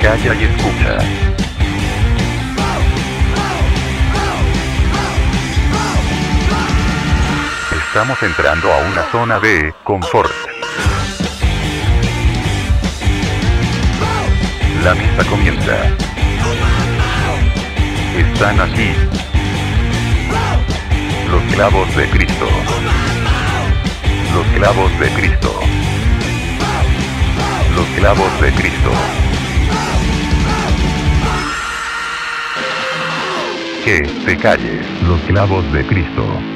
Calla y escucha. Estamos entrando a una zona de confort. La misa comienza. Están aquí los clavos de Cristo. Los clavos de Cristo. Los clavos de Cristo. Que te calles, los clavos de Cristo.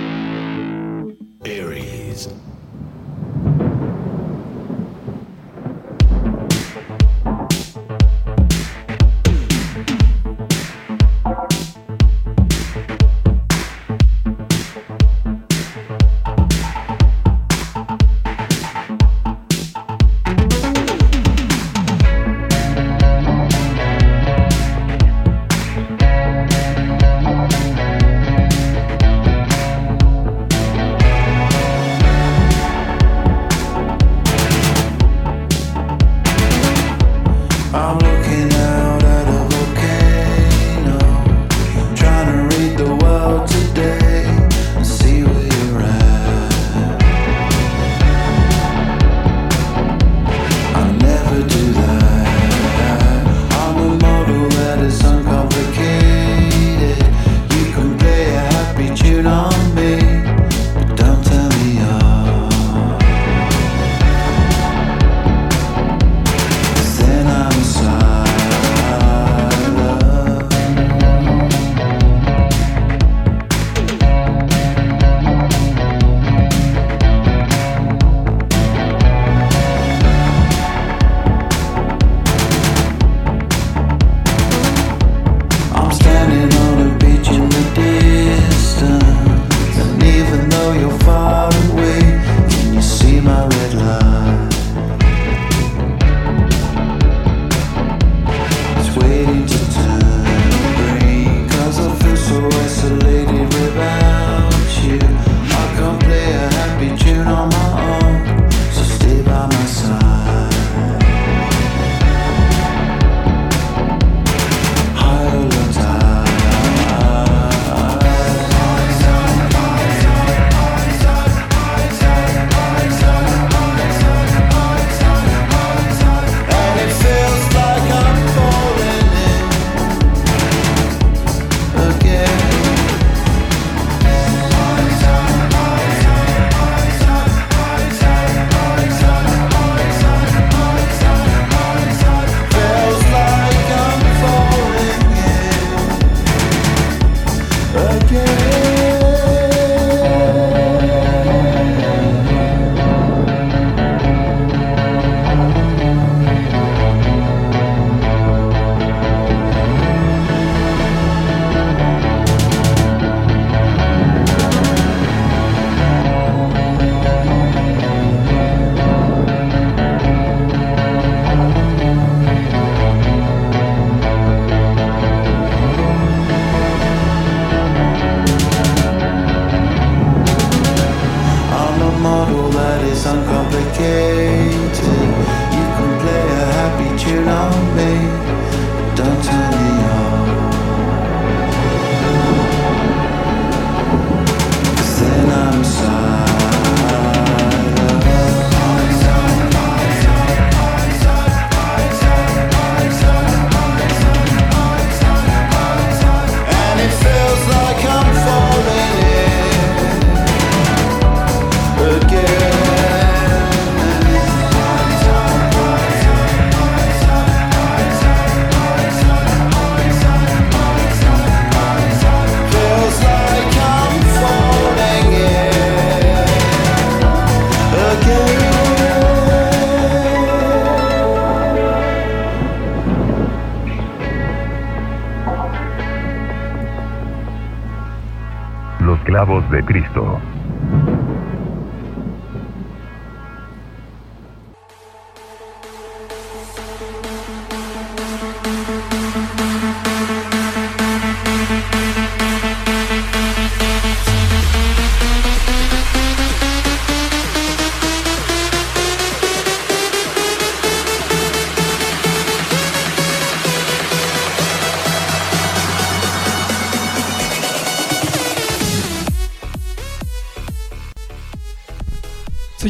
de Cristo.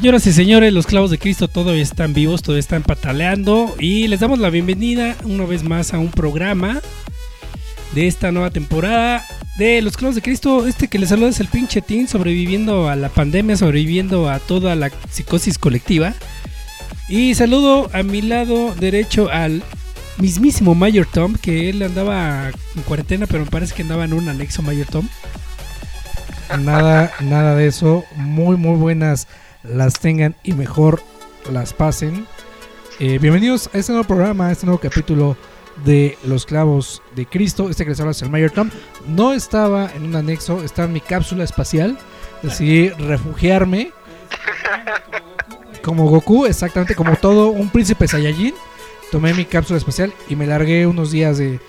Señoras y señores, los clavos de Cristo todavía están vivos, todavía están pataleando y les damos la bienvenida una vez más a un programa de esta nueva temporada de los clavos de Cristo. Este que les saluda es el pinche Team sobreviviendo a la pandemia, sobreviviendo a toda la psicosis colectiva. Y saludo a mi lado derecho al mismísimo Mayor Tom, que él andaba en cuarentena, pero me parece que andaba en un anexo Mayor Tom. Nada, nada de eso. Muy, muy buenas las tengan y mejor las pasen. Eh, bienvenidos a este nuevo programa, a este nuevo capítulo de Los Clavos de Cristo. Este que les habla es el Mayor Tom. No estaba en un anexo, estaba en mi cápsula espacial. Decidí refugiarme como Goku, exactamente como todo un príncipe Saiyajin. Tomé mi cápsula espacial y me largué unos días de,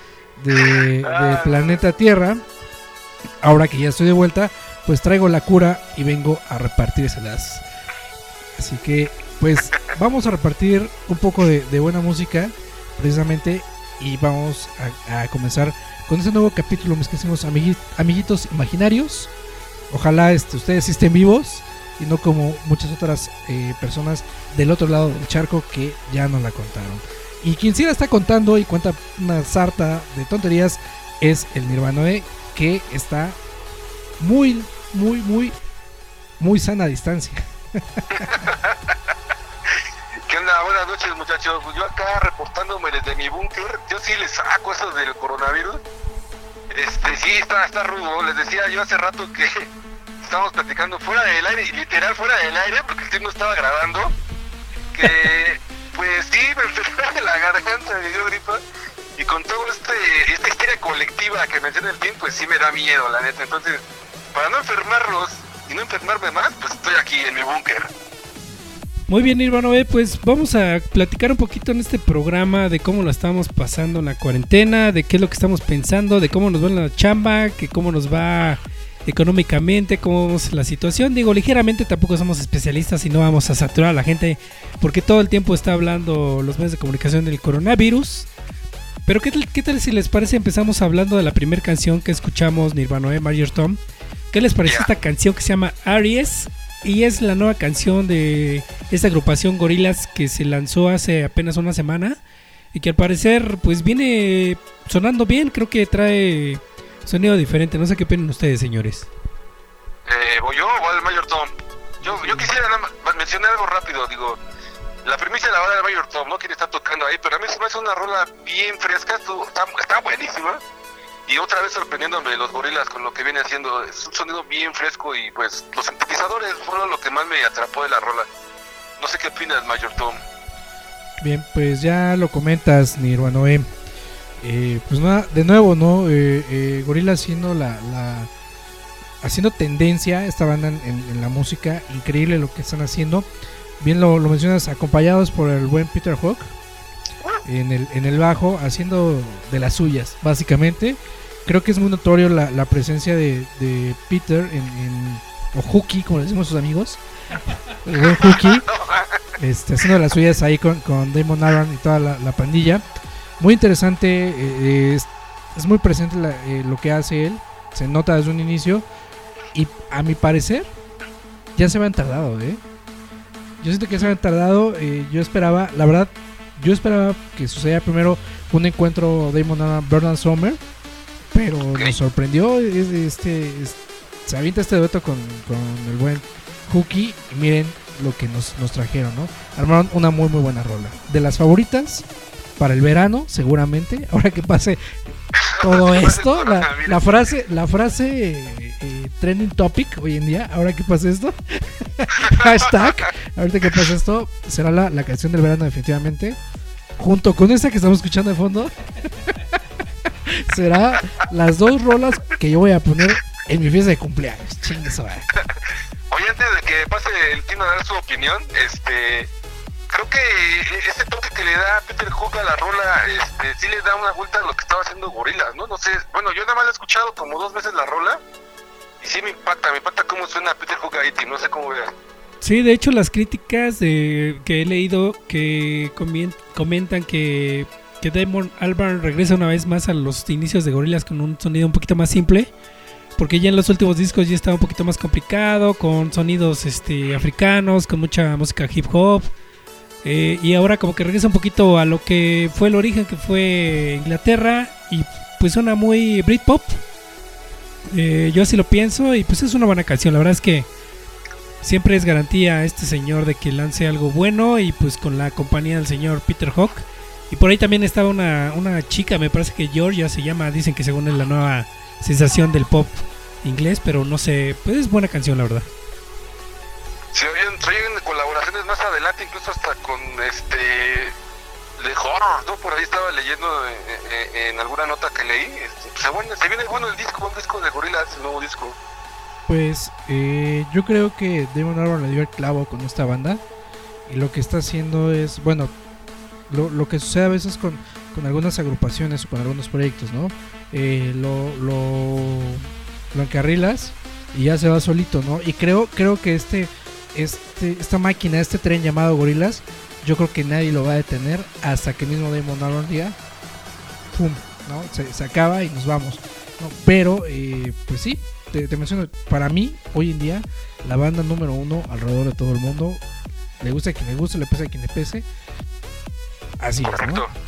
de, de planeta Tierra. Ahora que ya estoy de vuelta, pues traigo la cura y vengo a repartírselas. Así que, pues, vamos a repartir un poco de, buena música, precisamente, y vamos a, comenzar con este nuevo capítulo, mis queridos amigui- amiguitos imaginarios. Ojalá este, ustedes estén vivos y no como muchas otras eh, personas del otro lado del charco que ya no la contaron. Y quien sí la está contando y cuenta una sarta de tonterías es el Nirvanoe, que está muy, muy, muy, muy sana a distancia. ¿Qué onda? Buenas noches, muchachos. Pues yo acá reportándome desde mi búnker. Yo sí les saco eso del coronavirus. Este, sí, está, está rudo. Les decía yo hace rato que estábamos platicando fuera del aire, y literal fuera del aire, porque el no estaba grabando. Que, pues sí, me enfermé de la garganta, me dio gripa. Y con todo este, esta histeria colectiva que menciona el team, pues sí me da miedo, la neta. Entonces, para no enfermarlos y no enfermarme más, pues estoy aquí en mi búnker. Muy bien, Nirvana, eh, pues vamos a platicar un poquito en este programa de cómo lo estamos pasando en la cuarentena, de qué es lo que estamos pensando, de cómo nos va la chamba, que cómo nos va económicamente, cómo vamos la situación. Digo, ligeramente tampoco somos especialistas y no vamos a saturar a la gente porque todo el tiempo está hablando los medios de comunicación del coronavirus. Pero ¿qué tal, qué tal si les parece empezamos hablando de la primera canción que escuchamos, Nirvana, eh, Major Tom? ¿Qué les pareció esta canción que se llama Aries? Y es la nueva canción de esta agrupación Gorilas que se lanzó hace apenas una semana y que al parecer pues viene sonando bien, creo que trae sonido diferente, no sé qué opinan ustedes señores. Eh, ¿Voy yo o el Mayor Tom? Yo, yo quisiera mencionar algo rápido, digo, la premisa de la banda del Mayor Tom, ¿no? Quien está tocando ahí, pero a mí se me hace una rola bien fresca, está, está buenísima. Y otra vez sorprendiéndome los gorilas con lo que viene haciendo, es un sonido bien fresco y pues los sintetizadores fueron lo que más me atrapó de la rola. No sé qué opinas, Mayor Tom. Bien, pues ya lo comentas, Nirvanoe. Eh, pues nada, de nuevo, ¿no? Eh, eh, haciendo la, la- haciendo tendencia esta banda en, la música, increíble lo que están haciendo. Bien lo, lo mencionas, acompañados por el buen Peter Hook en el, en el bajo, haciendo de las suyas, básicamente. Creo que es muy notorio la, la presencia de, de Peter en, en- o Hooky, como le decimos sus amigos. El buen Hooky este, haciendo las suyas ahí con, con Damon Albarn y toda la, la pandilla. Muy interesante, eh, eh, es, es muy presente la- eh, lo que hace él, se nota desde un inicio y a mi parecer ya se habían tardado, ¿eh? Yo siento que ya se habían tardado, eh, yo esperaba, la verdad, yo esperaba que sucediera primero un encuentro Damon Albarn, Bernard Sommer, nos sorprendió, es- este, es- se avienta este dueto con, con el buen Hooky y miren lo que nos, nos trajeron, ¿no? Armaron una muy muy buena rola. De las favoritas para el verano, seguramente. Ahora que pase todo esto, la, la frase, la frase eh, eh, trending topic hoy en día, ahora que pase esto, hashtag, ahorita que pase esto, será la, la canción del verano definitivamente. Junto con esta que estamos escuchando de fondo, será las dos rolas que yo voy a poner en mi fiesta de cumpleaños. Chingue. Oye, antes de que pase el Tino a dar su opinión, este, creo que ese toque que le da Peter Hook a la rola, este, sí le da una vuelta a lo que estaba haciendo Gorilas, ¿no? No sé, bueno, yo nada más he escuchado como dos veces la rola y sí me impacta, me impacta cómo suena Peter Hook ahí, no sé cómo veas. Sí, de hecho las críticas de, que he leído que comien- comentan que, que Damon Albarn regresa una vez más a los inicios de Gorillaz con un sonido un poquito más simple. porque ya en los últimos discos ya estaba un poquito más complicado, con sonidos este, africanos, con mucha música hip hop. eh, y ahora como que regresa un poquito a lo que fue el origen, que fue Inglaterra, y pues suena muy Britpop. Eh, yo así lo pienso, y pues es una buena canción. La verdad es que siempre es garantía a este señor de que lance algo bueno, y pues con la compañía del señor Peter Hawk. Y por ahí también estaba una, una chica, me parece que Georgia se llama, dicen que según es la nueva sensación del pop inglés, pero no sé, pues es buena canción la verdad. Se oyen, se oyen colaboraciones más adelante, incluso hasta con este de horror, ¿no? Por ahí estaba leyendo eh, eh, en alguna nota que leí. Este, se, bueno, se viene bueno el disco, un disco de gorilas, el nuevo disco. Pues eh, yo creo que Damon Albarn le dio el clavo con esta banda. Y lo que está haciendo es, bueno, lo, lo que sucede a veces con, con algunas agrupaciones o con algunos proyectos, ¿no? Eh, lo, lo, encarrilas y ya se va solito, ¿no? Y creo, creo que este, este, esta máquina, este tren llamado Gorilas, yo creo que nadie lo va a detener hasta que mismo Damon Albarn diga, ¡pum! ¿no? Se, se acaba y nos vamos. ¿no? Pero, eh, pues sí, te, te menciono, para mí, hoy en día, la banda número uno alrededor de todo el mundo, le gusta a quien le guste, le pese a quien le pese. Así es, Correcto. ¿no?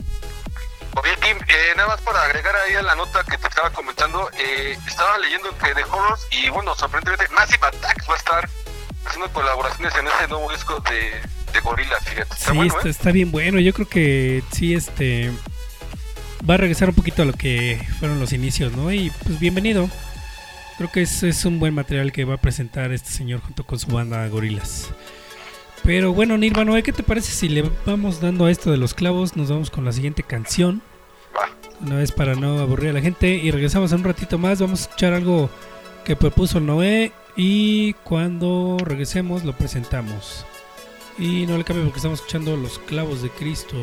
Oye, Kim, eh, nada más para agregar ahí a la nota que te estaba comentando, eh, estaba leyendo que The Horrors y bueno, sorprendentemente Massive Attacks va a estar haciendo colaboraciones en ese nuevo disco de, de Gorillaz, fíjate. Está Sí, bueno, está, ¿eh? está bien bueno. Yo creo que sí, este. Va a regresar un poquito a lo que fueron los inicios, ¿no? Y pues bienvenido. Creo que es, es un buen material que va a presentar este señor junto con su banda Gorilas. Pero bueno, Nirvana, ¿qué te parece si le vamos dando a esto de los clavos? Nos vamos con la siguiente canción. Una vez para no aburrir a la gente. Y regresamos en un ratito más. Vamos a escuchar algo que propuso Noé. Y cuando regresemos lo presentamos. Y no le cambie porque estamos escuchando Los Clavos de Cristo.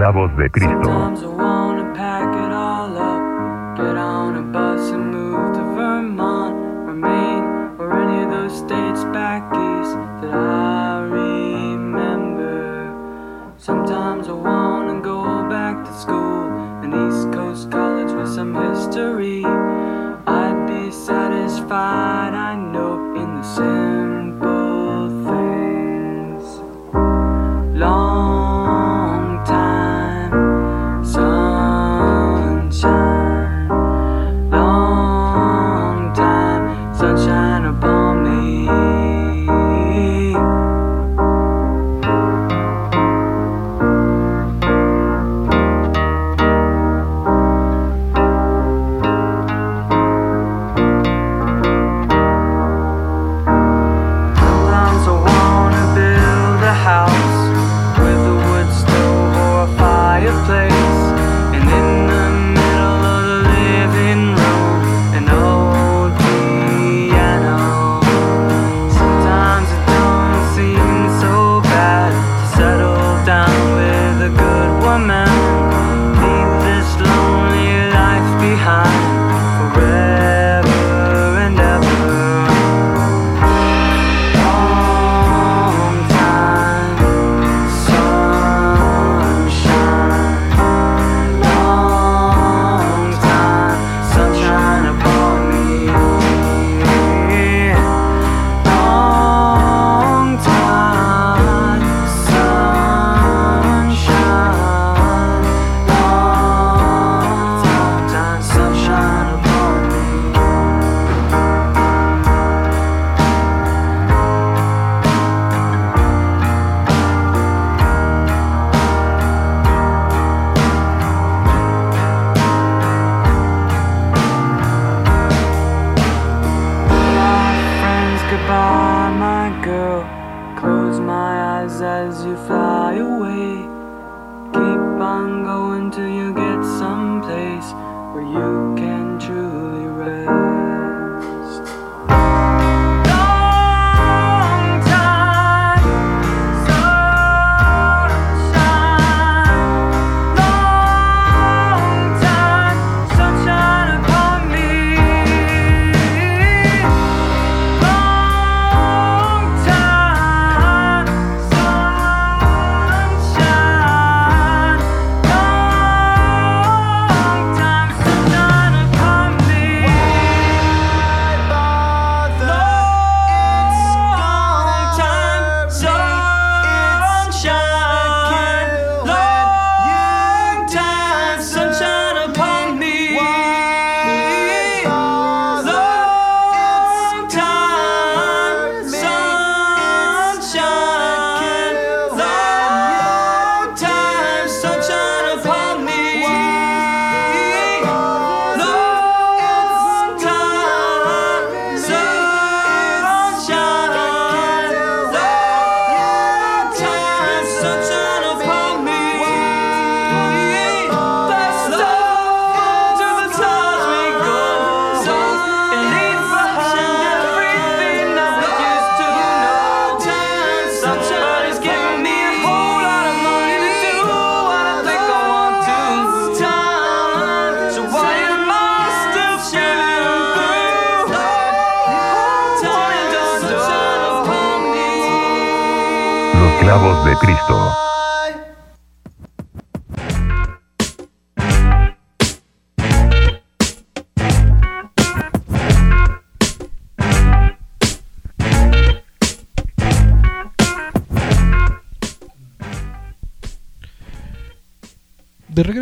Los clavos de Cristo.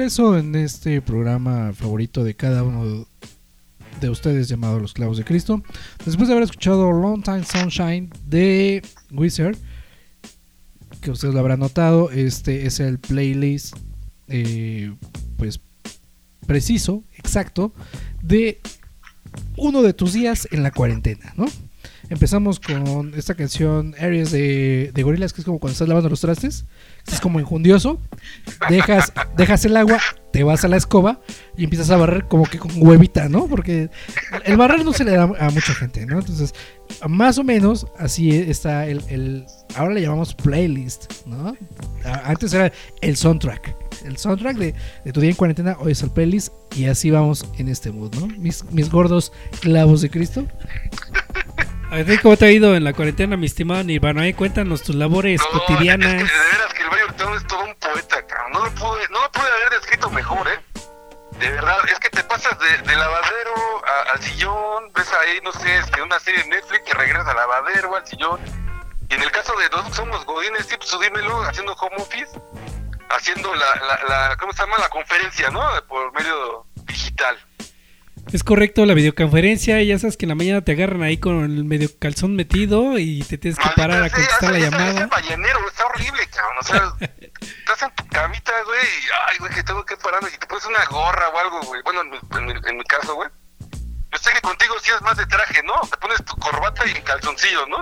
Regreso en este programa favorito de cada uno de ustedes llamado Los Clavos de Cristo. Después de haber escuchado Long Time Sunshine de Wizard, que ustedes lo habrán notado, este es el playlist eh, pues preciso, exacto, de uno de tus días en la cuarentena, ¿no? Empezamos con esta canción Aries de, de Gorilas, que es como cuando estás lavando los trastes. Es como injundioso. Dejas, dejas el agua, te vas a la escoba y empiezas a barrer como que con huevita, ¿no? Porque el barrer no se le da a mucha gente, ¿no? Entonces, más o menos así está el. el- ahora le llamamos playlist, ¿no? Antes era el soundtrack. El soundtrack de, de tu día en cuarentena, hoy es el playlist y así vamos en este mood, ¿no? Mis, mis gordos clavos de Cristo. A ver, ¿cómo te ha ido en la cuarentena, mi estimado Nirvana? Eh, Cuéntanos tus labores No, cotidianas. Es que de veras que es todo un poeta. No lo pude, no lo pude haber descrito mejor, ¿eh? De verdad, es que te pasas de, de lavadero al sillón, ves ahí, no sé, este, una serie de Netflix que regresas al lavadero, al sillón. Y en el caso de nosotros somos godines, sí, pues dímelo, haciendo home office, haciendo la, la, la, ¿cómo se llama? La conferencia, ¿no? Por medio digital. Es correcto, la videoconferencia. Ya sabes que en la mañana te agarran ahí con el medio calzón metido y te tienes que Maldita parar a sea, contestar la llamada. ballenero, está horrible, cabrón. O sea, estás en tu camita, güey, y ay, güey, que tengo que pararme. Y te pones una gorra o algo, güey. Bueno, en mi, en mi- en mi caso, güey. Yo sé que contigo sí es más de traje, ¿no? Te pones tu corbata y calzoncillo, ¿no?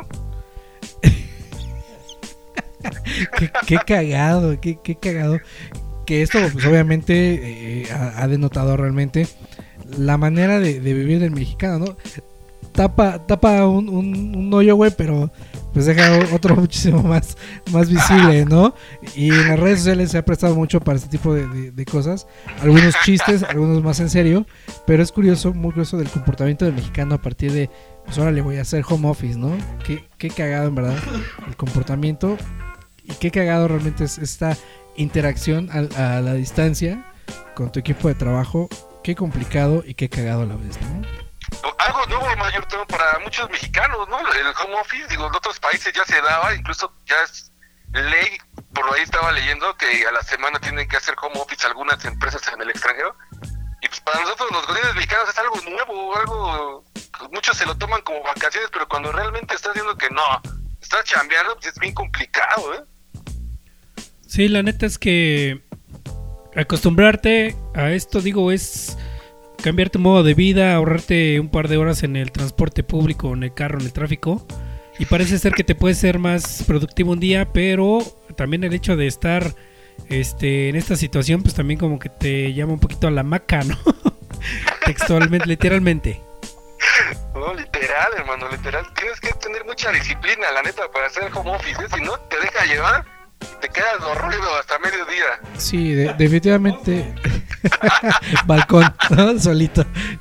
qué, qué cagado, qué, qué cagado. Que esto, pues obviamente, eh, ha, ha denotado realmente la manera de, de vivir del mexicano, ¿no? Tapa, tapa un, un, un hoyo, güey, pero pues deja otro muchísimo más, más visible, ¿no? Y en las redes sociales se ha prestado mucho para este tipo de, de- de cosas. Algunos chistes, algunos más en serio, pero es curioso, muy curioso del comportamiento del mexicano a partir de, pues ahora le voy a hacer home office, ¿no? Qué, qué cagado, en verdad, el comportamiento y qué cagado realmente es esta interacción al- a, la distancia con tu equipo de trabajo. Qué complicado y qué cagado a la vez, ¿no? Algo nuevo, mayor todo para muchos mexicanos, ¿no? El home office, digo, en otros países ya se daba, incluso ya es ley, por ahí estaba leyendo que a la semana tienen que hacer home office algunas empresas en el extranjero. Y pues para nosotros los gobiernos mexicanos es algo nuevo, algo... muchos se lo toman como vacaciones, pero cuando realmente estás viendo que no, estás chambeando, pues es bien complicado, ¿eh? Sí, la neta es que acostumbrarte a esto, digo, es cambiar tu modo de vida, ahorrarte un par de horas en el transporte público, en el carro, en el tráfico. Y parece ser que te puede ser más productivo un día, pero también el hecho de estar este, en esta situación, pues también como que te llama un poquito a la maca, ¿no? Textualmente, literalmente. No, literal, hermano, literal. Tienes que tener mucha disciplina, la neta, para hacer home office, ¿eh? Si no, te deja llevar, te quedas dormido hasta mediodía. Sí, de- definitivamente. Balcón. Solito.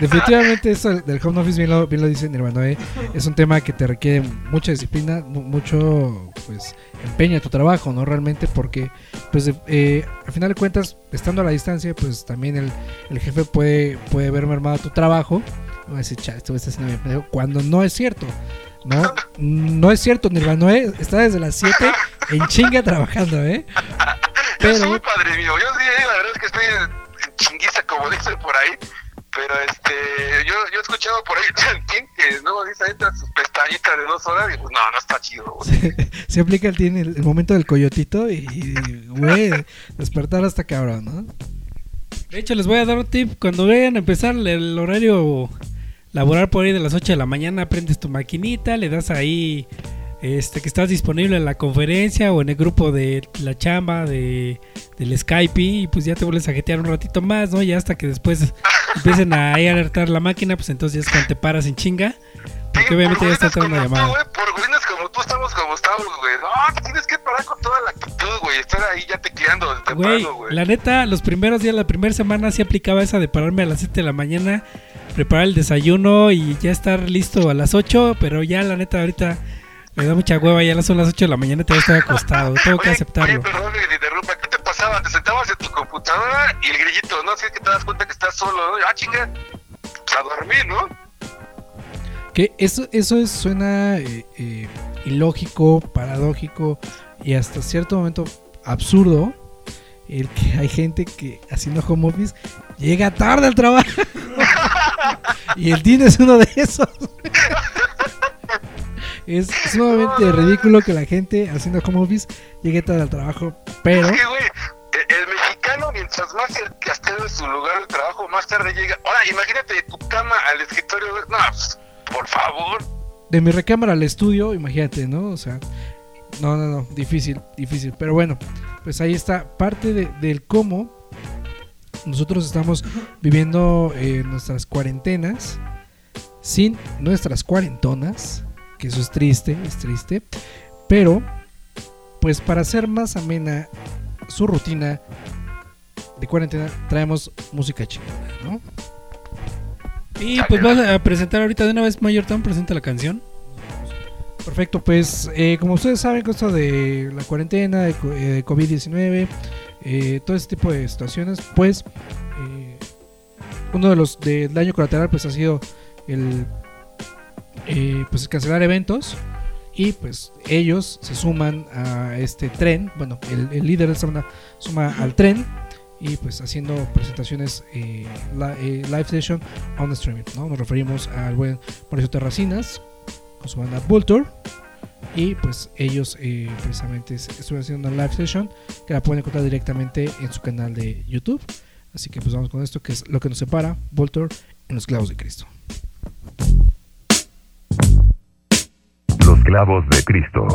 definitivamente eso del home office, bien lo, bien lo dice Nirvana, ¿eh? es un tema que te requiere mucha disciplina, mu- mucho pues empeño a tu trabajo, ¿no? Realmente porque, pues, eh, al final de cuentas, estando a la distancia, pues también el, el jefe puede, puede ver mermado tu trabajo. Va a decir, güey está haciendo bien pendejo", cuando no es cierto. No, no es cierto, Nirvana, ¿eh? está desde las 7 en chinga trabajando, ¿eh? Yo sí, Pero, padre mío, yo sí, la verdad es que estoy en chinguiza, como dicen por ahí. Pero este, yo, yo he escuchado por ahí alguien que no dice ahí sus pestañitas de dos horas y pues no, no está chido. güey. se aplica el, tiene el, el momento del coyotito y, y, güey, despertar hasta cabrón, ¿no? De hecho, les voy a dar un tip. Cuando vean empezar el, el horario laboral por ahí de las 8 de la mañana, prendes tu maquinita, le das ahí este que estás disponible en la conferencia o en el grupo de la chamba de, del Skype y pues ya te vuelves a jetear un ratito más, ¿no? Ya hasta que después empiecen a ahí alertar la máquina, pues entonces ya es cuando te paras en chinga. Porque Sí, obviamente por ya está entrando una llamada. tú, güey, por gorilas como tú estamos como estamos, güey. No, tienes que parar con toda la actitud, güey. Estar ahí ya tecleando desde güey. la neta, los primeros días, la primera semana sí aplicaba esa de pararme a las 7 de la mañana, preparar el desayuno y ya estar listo a las 8, pero ya la neta ahorita Me da mucha hueva, ya son las 8 de la mañana y todavía estoy acostado. Tengo que aceptarlo. Oye, perdón que te interrumpa. ¿Qué te pasaba? Te sentabas en tu computadora y el grillito, ¿no? Si es que te das cuenta que estás solo, ¿no? Ah, chinga. Pues a dormir, ¿no? Que eso, eso es, suena eh, eh, ilógico, paradójico y hasta cierto momento absurdo. El que hay gente que haciendo home office llega tarde al trabajo. y el Tino es uno de esos. es sumamente ridículo que la gente haciendo home office llegue tarde al trabajo. Pero Es que, güey, el, el mexicano, mientras más cerca esté de su lugar de trabajo, más tarde llega. Ahora, imagínate de tu cama al escritorio. No, pues, por favor. de mi recámara al estudio, imagínate, ¿no? O sea, no, no, no, difícil, difícil. Pero bueno, pues ahí está parte de- del cómo nosotros estamos viviendo eh, nuestras cuarentenas sin nuestras cuarentonas, que eso es triste, es triste. Pero, pues para hacer más amena su rutina de cuarentena, traemos música chingona, ¿no? Y pues vas a presentar ahorita de una vez, Mayor Tom, presenta la canción. Perfecto, pues eh, como ustedes saben, con esto de la cuarentena, de, eh, de COVID-19, eh, todo este tipo de situaciones, pues eh, uno de los del daño colateral pues ha sido el eh, pues cancelar eventos y pues ellos se suman a este tren, bueno, el, líder de esta banda suma al tren y pues haciendo presentaciones live session on streaming, ¿no? Nos referimos al buen Mauricio Terracinas con su banda Vulture y pues ellos eh, precisamente es- estuvieron haciendo una live session que la pueden encontrar directamente en su canal de YouTube. Así que pues vamos con esto que es lo que nos separa Vulture en los clavos de Cristo. Los clavos de Cristo.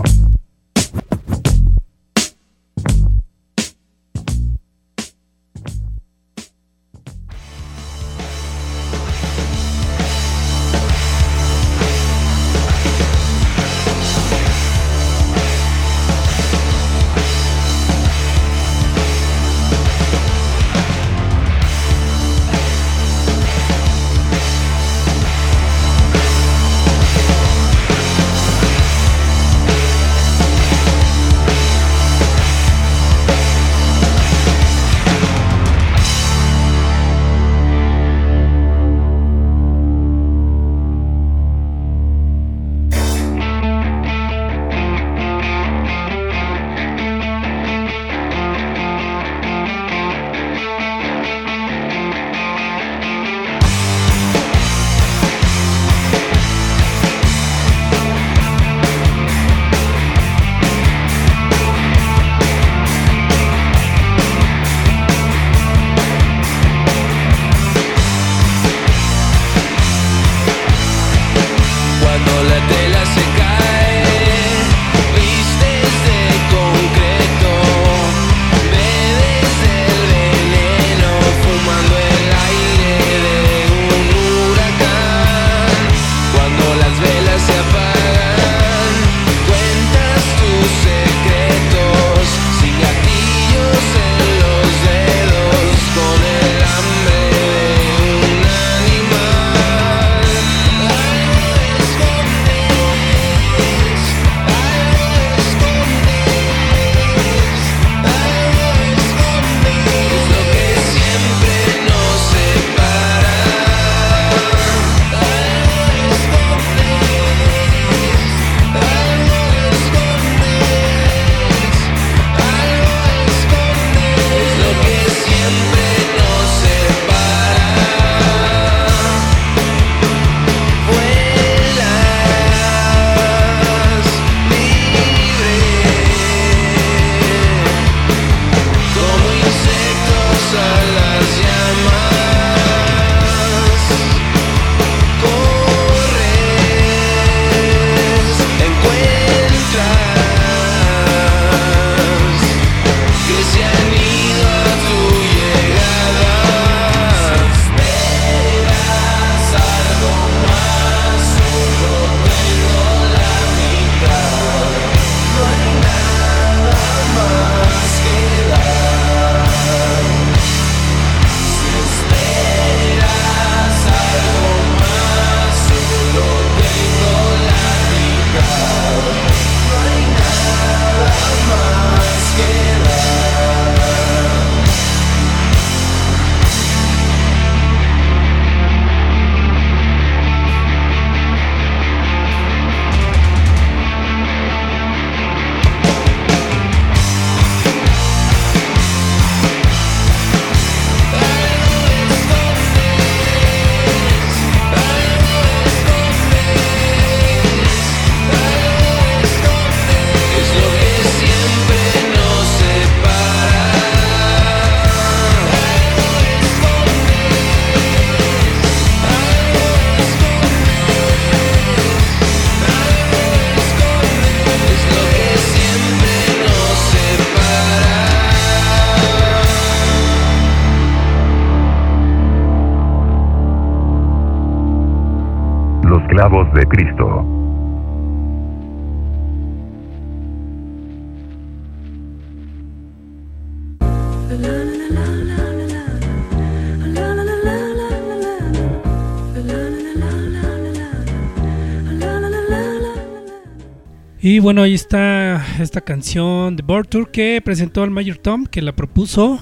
Bueno, ahí está esta canción de Board Tour que presentó el Mayor Tom, que la propuso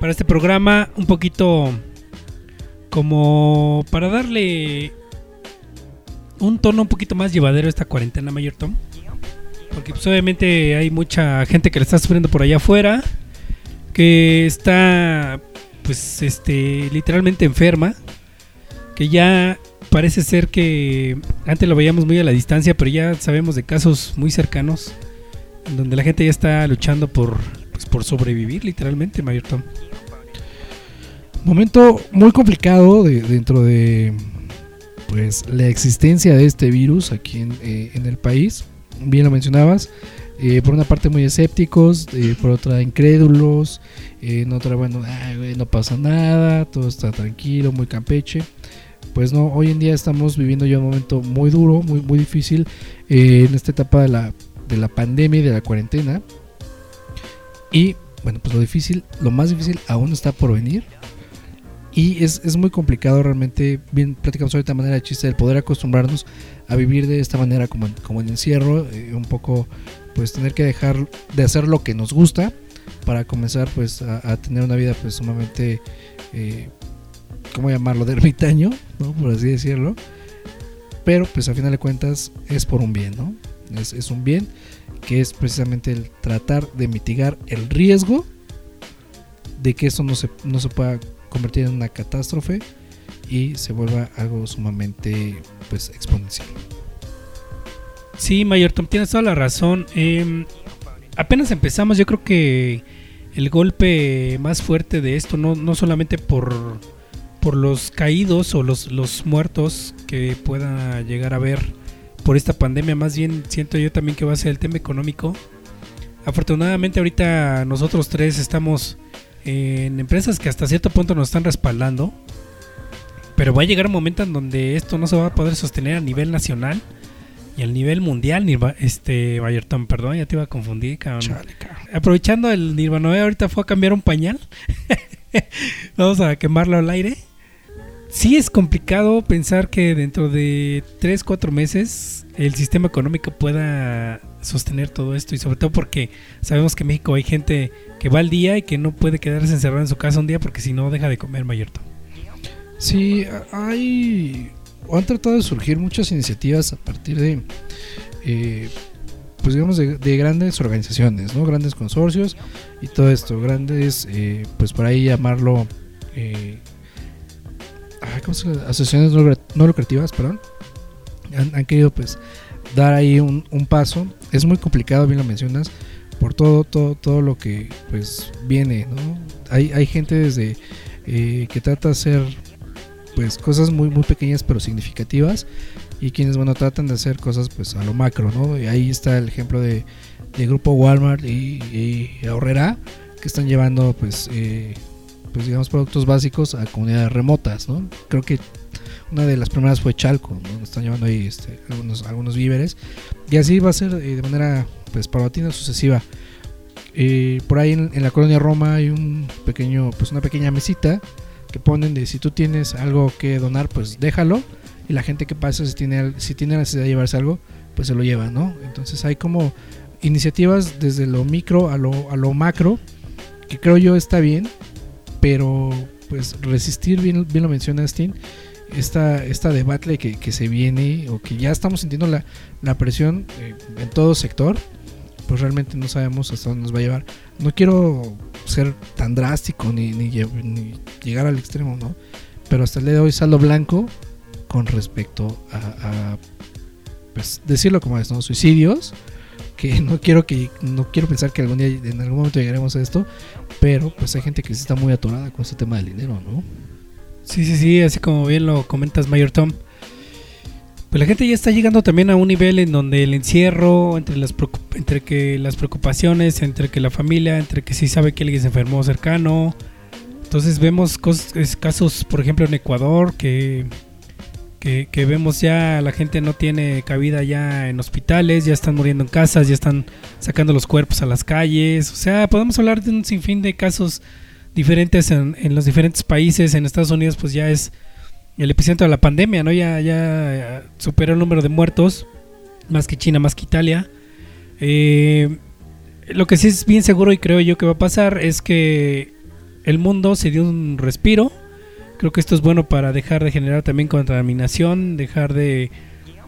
para este programa un poquito como para darle un tono un poquito más llevadero a esta cuarentena, Mayor Tom. Porque pues, obviamente hay mucha gente que le está sufriendo por allá afuera, que está pues este literalmente enferma, que ya parece ser que antes lo veíamos muy a la distancia, pero ya sabemos de casos muy cercanos donde la gente ya está luchando por pues, por sobrevivir literalmente, Mayor Tom. Momento muy complicado de- dentro de pues la existencia de este virus aquí en, eh, el país. Bien lo mencionabas. eh, por una parte muy escépticos, eh, por otra incrédulos, en otra, bueno, "Ay, güey, no pasa nada, todo está tranquilo, muy campeche. Pues no, hoy en día estamos viviendo ya un momento muy duro, muy, muy difícil eh, en esta etapa de la, de la pandemia y de la cuarentena. Y bueno, pues lo difícil, lo más difícil aún está por venir. Y es, es muy complicado realmente, bien platicamos ahorita de manera de chiste, el poder acostumbrarnos a vivir de esta manera como en, como en encierro, eh, un poco pues tener que dejar de hacer lo que nos gusta para comenzar pues a, a tener una vida pues sumamente, eh, ¿cómo llamarlo? De ermitaño, ¿no? Por así decirlo. Pero pues a final de cuentas es por un bien, ¿no? Es, es un bien que es precisamente el tratar de mitigar el riesgo de que esto no se, no se pueda convertir en una catástrofe y se vuelva algo sumamente pues exponencial. Sí, Mayor Tom, tienes toda la razón. Eh, apenas empezamos, yo creo que el golpe más fuerte de esto, no, no solamente por, por los caídos o los, los muertos que pueda llegar a haber por esta pandemia, más bien siento yo también que va a ser el tema económico. Afortunadamente ahorita nosotros tres estamos en empresas que hasta cierto punto nos están respaldando, pero va a llegar un momento en donde esto no se va a poder sostener a nivel nacional y al nivel mundial, Nirva, este Bayerton, perdón, ya te iba a confundir, cabrón. Aprovechando el Nirvanoe, ahorita fue a cambiar un pañal. Vamos a quemarlo al aire. Sí es complicado pensar que dentro de 3, 4 meses el sistema económico pueda sostener todo esto y sobre todo porque sabemos que en México hay gente que va al día y que no puede quedarse encerrada en su casa un día porque si no deja de comer Mayerton. Sí, hay han tratado de surgir muchas iniciativas a partir de, eh, pues digamos, de, de grandes organizaciones, ¿no? Grandes consorcios y todo esto, grandes, eh, pues por ahí llamarlo, eh, asociaciones no, lucra- no lucrativas, perdón, han, querido pues dar ahí un, un paso. Es muy complicado, bien lo mencionas, por todo, todo, todo lo que pues viene, ¿no? Hay, hay gente desde eh, que trata de hacer pues cosas muy muy pequeñas pero significativas y quienes bueno tratan de hacer cosas pues a lo macro no y ahí está el ejemplo de, de grupo Walmart y, y Ahorrera que están llevando pues eh, pues digamos productos básicos a comunidades remotas no creo que una de las primeras fue Chalco ¿no? están llevando ahí este, algunos algunos víveres y así va a ser eh, de manera pues paulatina sucesiva Eh, por ahí en, en la colonia Roma hay un pequeño pues una pequeña mesita que ponen de si tú tienes algo que donar, pues déjalo. Y la gente que pasa, si tiene, si tiene necesidad de llevarse algo, pues se lo lleva, ¿no? Entonces hay como iniciativas desde lo micro a lo, a lo macro, que creo yo está bien, pero pues resistir, bien, bien lo menciona Steen, esta, esta debate que, que se viene o que ya estamos sintiendo la, la presión eh, en todo sector, pues realmente no sabemos hasta dónde nos va a llevar. No quiero ser tan drástico ni, ni, ni llegar al extremo, ¿no? Pero hasta el día de hoy saldo blanco con respecto a, a, pues decirlo como es, ¿no? Suicidios, que no quiero que no quiero pensar que algún día en algún momento llegaremos a esto, pero pues hay gente que sí está muy atorada con este tema del dinero, ¿no? Sí, sí, sí, así como bien lo comentas, Mayor Tom. Pues la gente ya está llegando también a un nivel en donde el encierro, entre las, entre que las preocupaciones, entre que la familia, entre que sí sabe que alguien se enfermó cercano. Entonces vemos casos, por ejemplo, en Ecuador, que que, vemos ya la gente no tiene cabida ya en hospitales, ya están muriendo en casas, ya están sacando los cuerpos a las calles. O sea, podemos hablar de un sinfín de casos diferentes en, en los diferentes países. En Estados Unidos, pues ya es el epicentro de la pandemia, ¿no? Ya, ya eh, superó el número de muertos, más que China, más que Italia. Eh, lo que sí es bien seguro y creo yo que va a pasar es que el mundo se dio un respiro. Creo que esto es bueno para dejar de generar también contaminación, dejar de,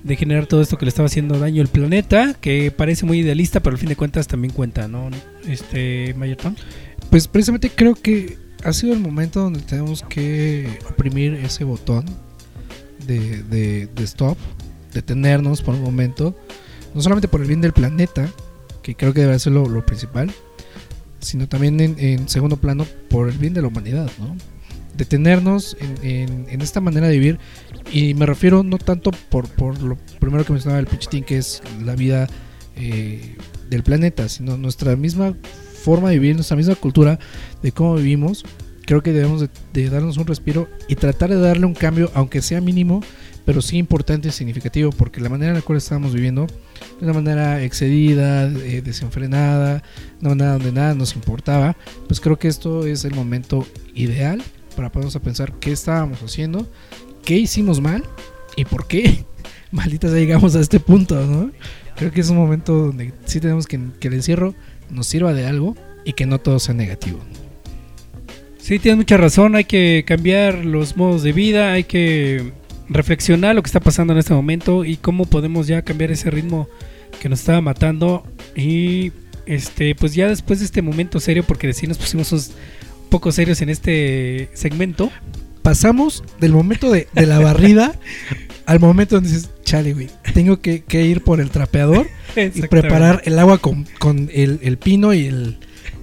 generar todo esto que le estaba haciendo daño al planeta, que parece muy idealista, pero al fin de cuentas también cuenta, ¿no? Este, Mayerton. Pues precisamente creo que ha sido el momento donde tenemos que oprimir ese botón de, de, de stop, detenernos por un momento, no solamente por el bien del planeta, que creo que debe ser lo, lo principal, sino también en, en segundo plano por el bien de la humanidad, ¿no? Detenernos en, en- en esta manera de vivir, y me refiero no tanto por, por lo primero que mencionaba el Pichitín, que es la vida eh, del planeta, sino nuestra misma forma de vivir, nuestra misma cultura de cómo vivimos. Creo que debemos de, de darnos un respiro y tratar de darle un cambio, aunque sea mínimo, pero sí importante y significativo, porque la manera en la cual estamos viviendo de una manera excedida, eh, desenfrenada, una manera donde nada nos importaba, pues creo que esto es el momento ideal para ponernos a pensar qué estábamos haciendo, qué hicimos mal y por qué malditas llegamos a este punto, ¿no? Creo que es un momento donde sí tenemos que que el encierro nos sirva de algo y que no todo sea negativo. Sí, tienes mucha razón, hay que cambiar los modos de vida, hay que reflexionar lo que está pasando en este momento y cómo podemos ya cambiar ese ritmo que nos estaba matando y este pues ya después de este momento serio porque sí nos pusimos poco serios en este segmento. Pasamos del momento de, de la barrida al momento donde dices, chale, güey, tengo que, que ir por el trapeador y preparar el agua con, con el, el pino y el,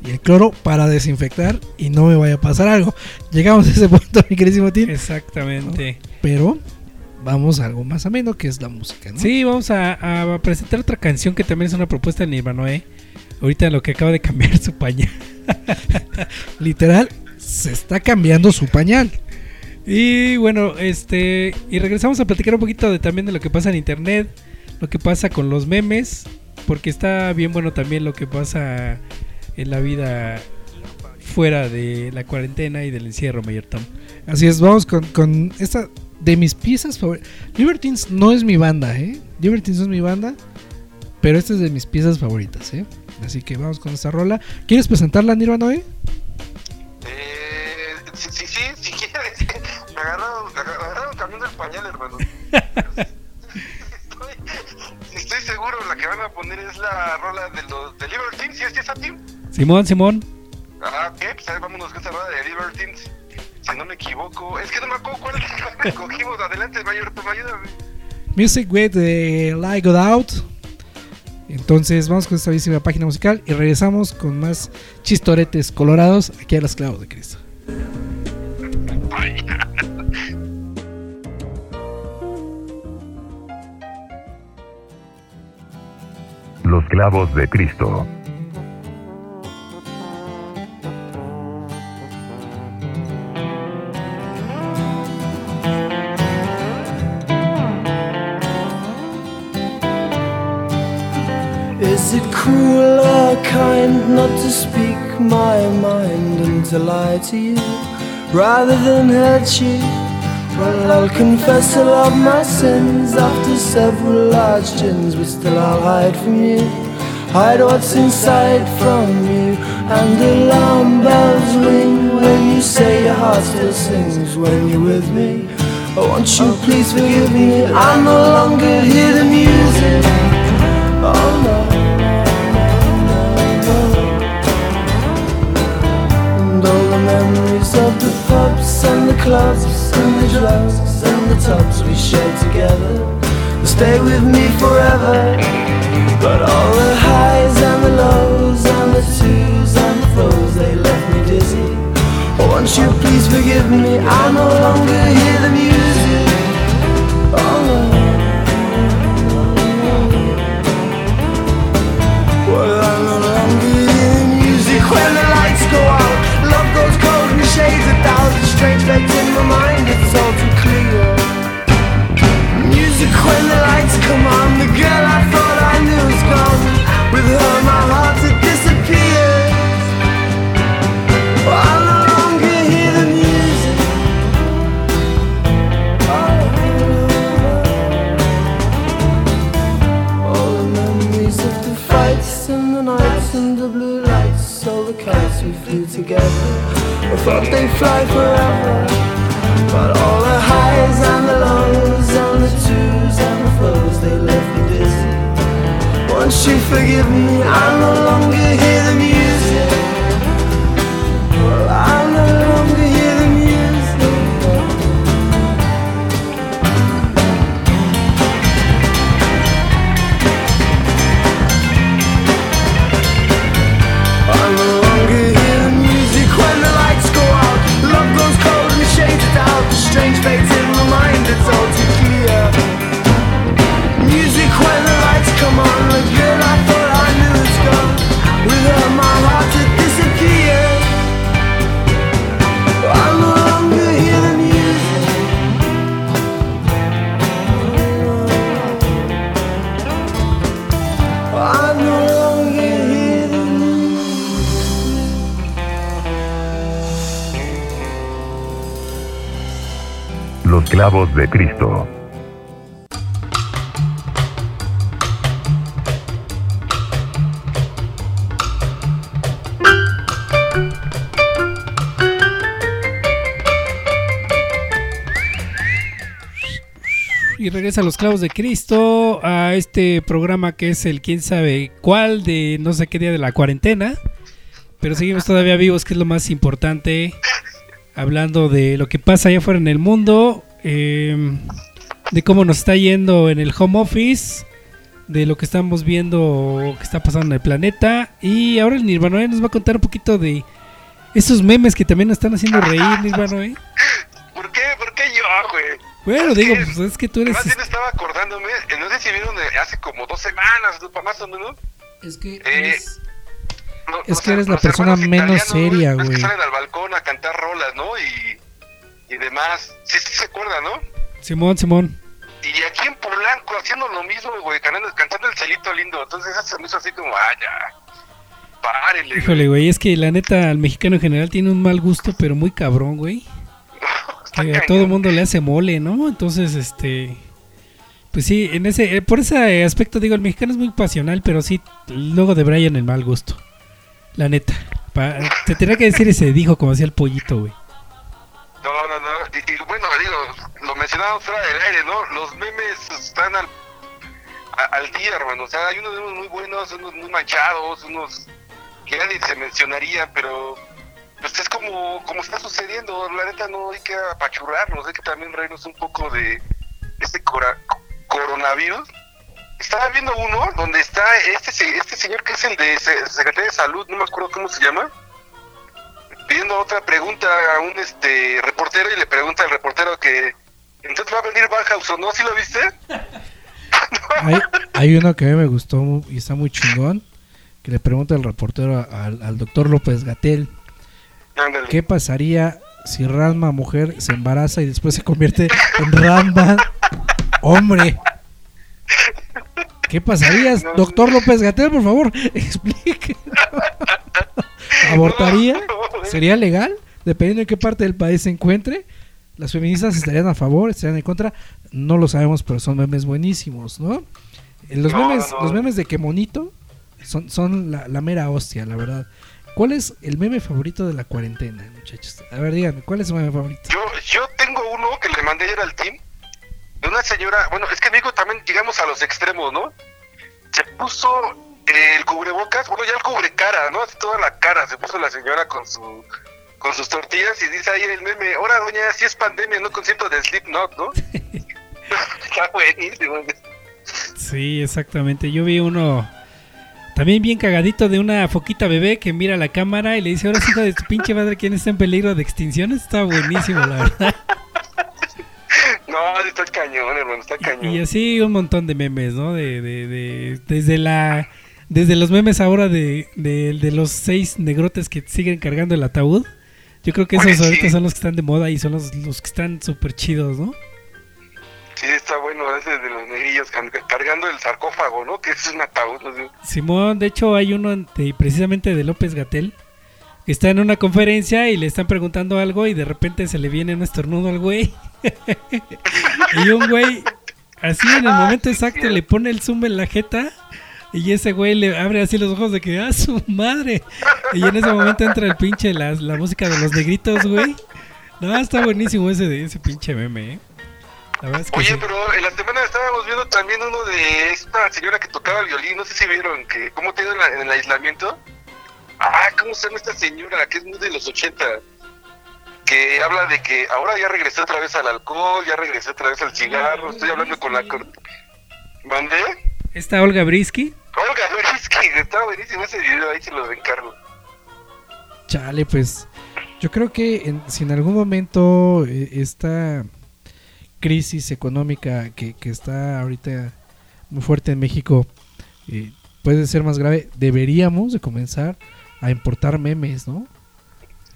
y el cloro para desinfectar y no me vaya a pasar algo. Llegamos a ese punto, mi queridísimo Tim. Exactamente. Pero vamos a algo más ameno que es la música, ¿no? Sí, vamos a, a presentar otra canción que también es una propuesta de Nirvana, ¿eh? Ahorita lo que acaba de cambiar su pañal. Literal, se está cambiando su pañal. Y bueno, este. Y regresamos a platicar un poquito de, también de lo que pasa en internet, lo que pasa con los memes, porque está bien bueno también lo que pasa en la vida fuera de la cuarentena y del encierro, Mayor Tom. Así es, vamos con, con esta de mis piezas favoritas. Libertines no es mi banda, ¿eh? Libertines no es mi banda, pero esta es de mis piezas favoritas, ¿eh? Así que vamos con esta rola. ¿Quieres presentarla, Nirvana, hoy? Eh, sí, sí, sí, si quieres. Me agarraron, me agarraron cambiando el pañal, hermano. estoy, estoy seguro la que van a poner es la rola de los de Libertines. ¿Sí es esa, Tim? Simón, Simón. Ah, ok, pues ahí vámonos con esa rola de Libertines. Si no me equivoco. Es que no me acuerdo cuál escogimos. Adelante, Mayor, tú ayúdame. Music with the Light Got Out. Entonces vamos con esta bellísima página musical y regresamos con más chistoretes colorados aquí a los clavos de Cristo. Los clavos de Cristo. To speak my mind and to lie to you rather than hurt you? Well, I'll confess all of my sins after several large gins, but still I'll hide from you. Hide what's inside from you, and the alarm bells ring when you say your heart still sings when you're with me. Oh, won't you please forgive me? I no longer hear the music. Of the pubs and the clubs and the drugs and the tubs we shared together will stay with me forever. But all the highs and the lows and the twos and the throws they left me dizzy. Oh, won't you please forgive me? I no longer hear the music. Oh shades, a thousand strange fates in my mind, it's all too clear. Music when the lights come on, the girl I thought I knew is gone. With her, my heart's Y regresa a los clavos de Cristo a este programa que es el quién sabe cuál de no sé qué día de la cuarentena. Pero seguimos todavía vivos, que es lo más importante. Hablando de lo que pasa allá afuera en el mundo, eh, de cómo nos está yendo en el home office, de lo que estamos viendo que está pasando en el planeta. Y ahora el Nirvana nos va a contar un poquito de esos memes que también nos están haciendo reír, Nirvana. ¿Por qué? ¿Por qué yo, güey? Bueno, Es digo, que- pues es que tú eres... Más bien estaba acordándome, eh, no sé si vieron eh, hace como dos semanas, ¿no? más o menos. Es que Eh, eres- lo- Es los- que eres la los persona menos seria, ves que güey. salen al balcón a cantar rolas, ¿no? Y, y demás. Sí, sí se acuerdan, ¿no? Simón, Simón. Y aquí en Polanco haciendo lo mismo, güey, cantando, cantando el celito lindo. Entonces eso se me hizo así como, ah, ya. Párele. güey. Híjole, güey, es que la neta, al mexicano en general tiene un mal gusto, pero muy cabrón, güey. Que a todo el mundo le hace mole, ¿no? Entonces, este. Pues sí, en ese, eh, por ese aspecto digo, el mexicano es muy pasional, pero sí, luego de Brian el mal gusto. La neta. Pa- te tenía que decir ese dijo como hacía el pollito, güey. No, no, no. Y, y bueno, digo, lo mencionamos fuera del aire, ¿no? Los memes están al, al día, hermano. O sea, hay unos memes muy buenos, unos muy manchados, unos que nadie se mencionaría, pero pues es como, como está sucediendo. La neta no hay que apachurrarnos, hay que también reírnos un poco de este cora- coronavirus. Estaba viendo uno donde está este, este señor que es el de se- Secretaría de Salud, no me acuerdo cómo se llama pidiendo otra pregunta a un este reportero y le pregunta al reportero que entonces va a venir Bauhaus o no, ¿sí lo viste? hay, hay uno que a mí me gustó y está muy chingón. Que le pregunta el reportero al, al doctor López Gatel. ¿Qué pasaría si Ranma mujer se embaraza y después se convierte en Ranma hombre? ¿Qué pasaría, doctor López Gatel? Por favor, explique. ¿Abortaría? ¿Sería legal? Dependiendo de qué parte del país se encuentre. Las feministas estarían a favor, estarían en contra. No lo sabemos, pero son memes buenísimos, ¿no? Eh, Los, No, memes, no. los memes de que monito son, son la, la mera hostia, la verdad. ¿Cuál es el meme favorito de la cuarentena, muchachos? A ver, díganme, ¿cuál es su meme favorito? Yo, yo tengo uno que le mandé ayer al team de una señora, bueno, es que digo también llegamos a los extremos, ¿no? Se puso el cubrebocas, bueno, ya el cubrecara, ¿no? Así toda la cara se puso la señora con su con sus tortillas y dice ahí el meme, ahora doña, si es pandemia, no concierto de Slipknot, ¿no? Está buenísimo. Sí, exactamente. Yo vi uno también bien cagadito de una foquita bebé que mira la cámara y le dice, ahora sí, de tu pinche madre, ¿quién está en peligro de extinción? Está buenísimo, la verdad. No, está cañón, hermano, está cañón. Y así un montón de memes, ¿no? De, de, de- desde la desde los memes ahora de, de, los seis negrotes que siguen cargando el ataúd. Yo creo que esos sí. ahorita son los que están de moda y son los, los que están súper chidos, ¿no? Sí, está bueno ese de los negrillos cargando el sarcófago, ¿no? Que es un ataúd, no. Simón, de hecho hay uno precisamente de López Gatel está en una conferencia y le están preguntando algo y de repente se le viene un estornudo al güey. y un güey así en el Ah, momento exacto le pone el zoom en la jeta Y ese güey le abre así los ojos de que, ¡ah, su madre! Y en ese momento entra el pinche, la, la música de los negritos, güey. No, está buenísimo ese, de- ese pinche meme, ¿eh? La verdad es que Oye, sí. pero en la semana estábamos viendo también uno de esta señora que tocaba el violín, no sé si vieron que cómo tiene en, en el aislamiento. Ah, ¿cómo se llama esta señora? Que es muy de los 80. Que habla de que ahora ya regresé otra vez al alcohol, ya regresé otra vez al cigarro, estoy hablando con la... ¿Mandé? Esta Olga Brisky. Olga, que está buenísimo ese video, ahí se lo encargo. Chale, pues yo creo que en- si en algún momento eh, esta crisis económica que, que está ahorita muy fuerte en México eh, puede ser más grave, deberíamos de comenzar a importar memes, ¿no?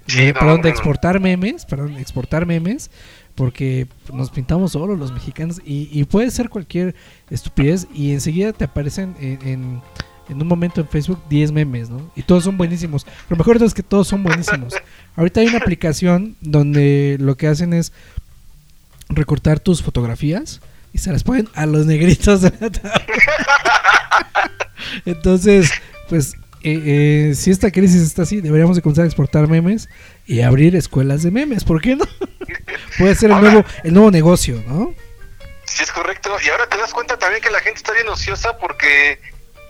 Sí, Eh, no, perdón, de no, exportar memes, perdón, exportar memes, porque nos pintamos solos los mexicanos y, y puede ser cualquier estupidez y enseguida te aparecen en, en, en un momento en Facebook 10 memes, ¿no? Y todos son buenísimos. Lo mejor es que todos son buenísimos. Ahorita hay una aplicación donde lo que hacen es recortar tus fotografías y se las ponen a los negritos de la tabla. Entonces, pues, eh, eh, si esta crisis está así, deberíamos de comenzar a exportar memes y abrir escuelas de memes. ¿Por qué no? Puede ser el nuevo, el nuevo negocio, ¿no? Sí, es correcto. Y ahora te das cuenta también que la gente está bien ociosa porque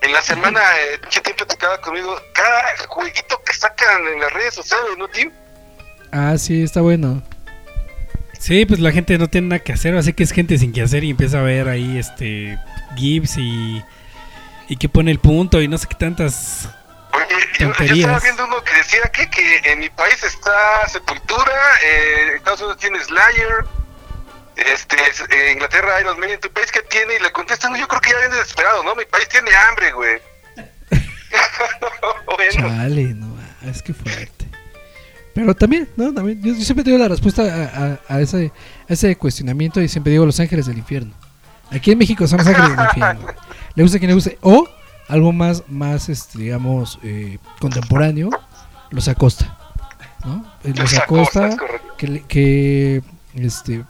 en la semana, eh, tiempo tocaba conmigo, cada jueguito que sacan en las redes sociales, ¿no, Tim? Ah, sí, está bueno. Sí, pues la gente no tiene nada que hacer, así que es gente sin que hacer y empieza a ver ahí este GIFs y, y que pone el punto y no sé qué tantas. Yo, estaba viendo uno que decía que, que en mi país está Sepultura, eh, Estados Unidos tiene Slayer, este, es- eh, Inglaterra hay los medios, ¿en tu país qué tiene? Y le contestan, yo creo que ya viene desesperado, ¿no? Mi país tiene hambre, güey. bueno, Chale, no, es que fuerte. Pero también, ¿no? También, yo, yo siempre tengo la respuesta a, a- a ese, a ese cuestionamiento y siempre digo Los Ángeles del Infierno. Aquí en México son Los Ángeles del Infierno. Le gusta quien le guste. O algo más, más este, digamos, eh, contemporáneo, Los Acosta. ¿no? Eh, Los Acosta, que, que este,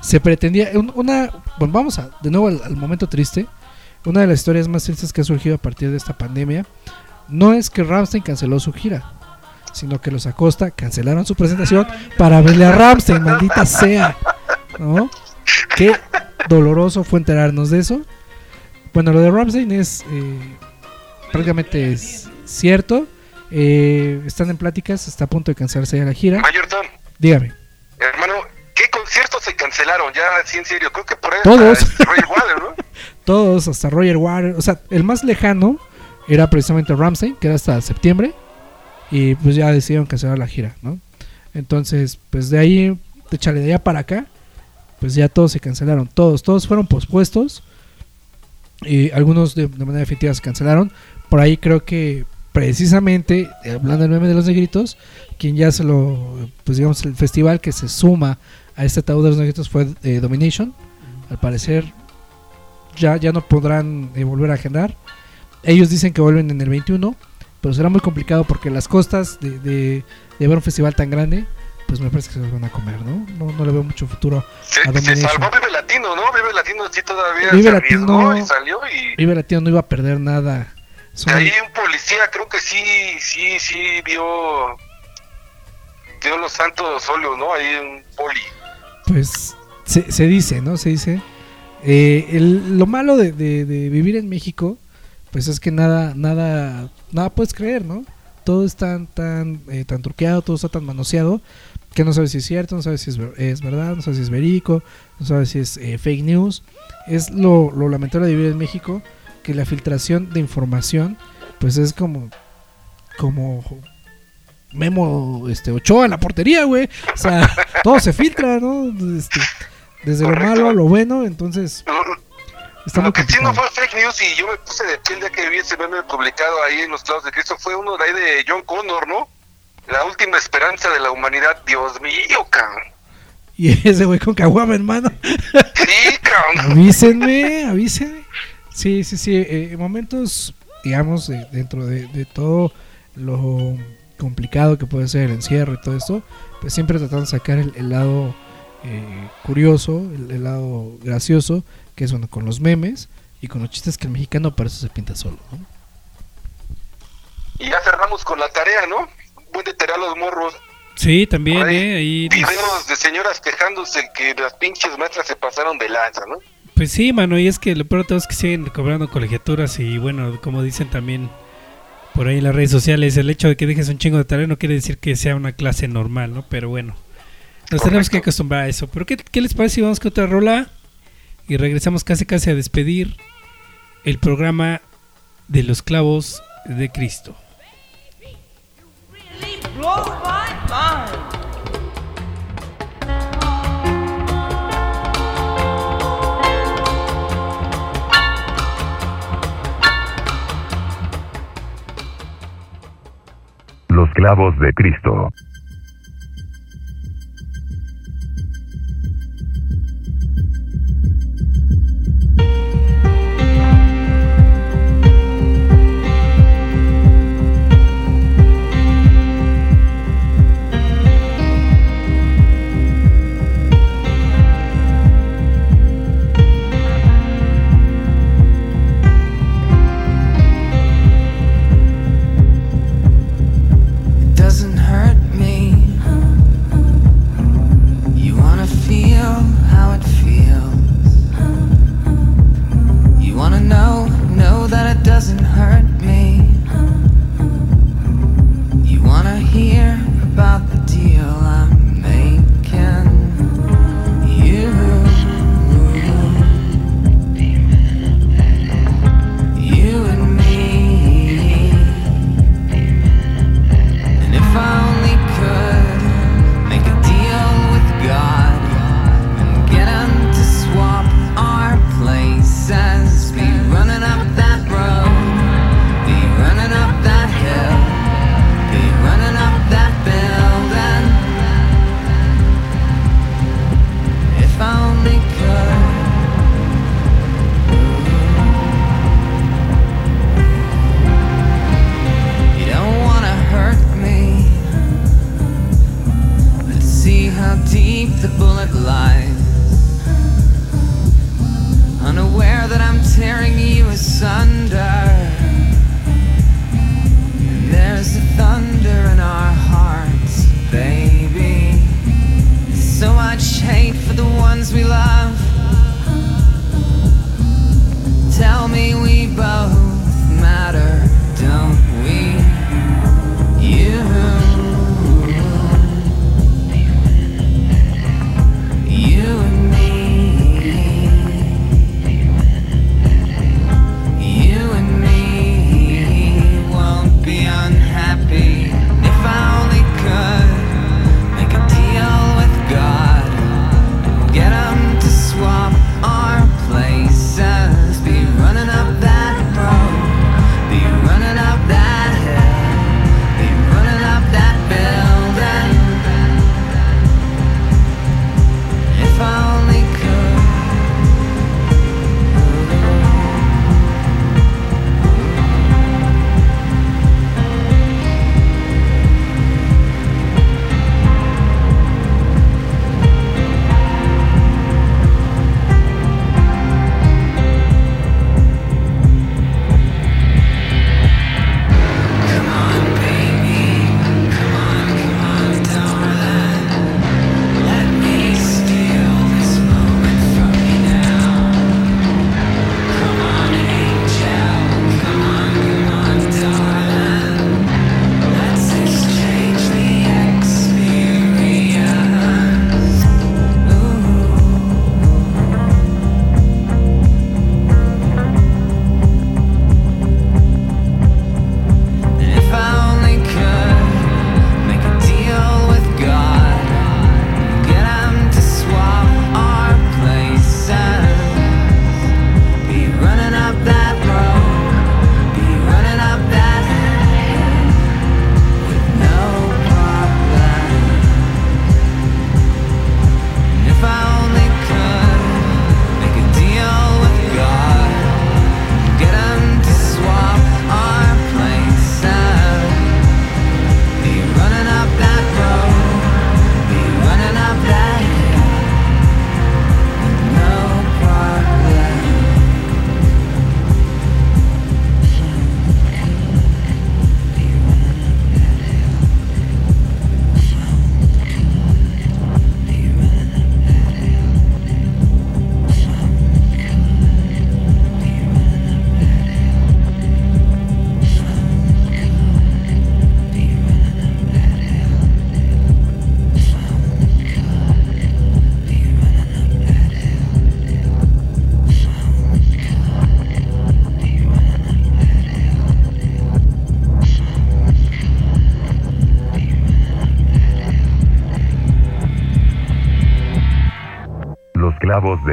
se pretendía. un- Una, bueno, vamos a, de nuevo al, al momento triste. Una de las historias más tristes que ha surgido a partir de esta pandemia no es que Ramstein canceló su gira, sino que los Acosta cancelaron su presentación para verle a Ramstein, maldita sea. ¿No? Qué doloroso fue enterarnos de eso. Bueno, lo de Ramstein es eh, prácticamente es cierto. Eh, están en pláticas, está a punto de cancelarse ya la gira. Mayor Tom, Dígame. hermano, ¿qué conciertos se cancelaron? Ya, sí, en serio, creo que por ahí Todos. hasta Roger Water, ¿no? Todos, hasta Roger Waters. O sea, el más lejano era precisamente Ramsey, que era hasta septiembre. Y pues ya decidieron cancelar la gira, ¿no? Entonces, pues de ahí, de chale, de allá para acá, pues ya todos se cancelaron. Todos, todos fueron pospuestos. Y algunos de, de manera definitiva se cancelaron. Por ahí creo que precisamente, hablando del meme de los negritos, quien ya se lo, pues digamos, el festival que se suma a este ataúd de los negritos fue eh, Domination. Al parecer ya, ya no podrán eh, volver a agendar. Ellos dicen que vuelven en el 21, pero será muy complicado porque las costas de, de, de ver un festival tan grande, pues me parece que se los van a comer, ¿no? No, no le veo mucho futuro. Se, A se salvó Vive Latino, ¿no? Vive Latino sí todavía Vive se Latino- y salió y... Vive Latino no iba a perder nada. Son- ahí un policía creo que sí, sí, sí vio... Vio los santos óleos, ¿no? Ahí un poli. pues se, se dice, ¿no? Se dice. Eh, el- lo malo de, de- de vivir en México, pues es que nada, nada, nada puedes creer, ¿no? Todo es tan, tan, eh, tan truqueado, todo está tan manoseado, que no sabes si es cierto, no sabes si es, es verdad, no sabes si es verídico, no sabes si es eh, fake news. Es lo, lo lamentable de vivir en México, que la filtración de información, pues es como, como Memo este, Ochoa en la portería, güey. O sea, todo se filtra, ¿no? Este, desde lo malo a lo bueno, entonces Lo, está muy que sí no fue fake news y yo me puse de pie el día que vi ese meme publicado ahí en los clavos de Cristo fue uno de ahí de John Connor, ¿no? La última esperanza de la humanidad. Dios mío, cabrón. Y ese güey con caguama, hermano. Sí, cabrón. Avísenme, avísenme. Sí, sí, sí. Eh, momentos, digamos, dentro de, de, todo lo complicado que puede ser el encierro y todo esto, pues siempre tratando de sacar el, el lado eh, curioso, el, el, lado gracioso, que es bueno, con los memes y con los chistes que el mexicano para eso se pinta solo. ¿no? Y ya cerramos con la tarea, ¿no? Buen de tarea a los morros. Sí, también, ahí, ¿eh? Ahí... Videos de señoras quejándose que las pinches maestras se pasaron de lanza, ¿no? Pues sí, mano, y es que lo peor de todo es que siguen cobrando colegiaturas y bueno, como dicen también por ahí en las redes sociales, el hecho de que dejes un chingo de tarea no quiere decir que sea una clase normal, ¿no? Pero bueno, nos tenemos que acostumbrar a eso. Pero ¿qué, ¿qué, les parece si vamos con otra rola? Y regresamos casi casi a despedir el programa de los clavos de Cristo. Baby. los clavos de Cristo.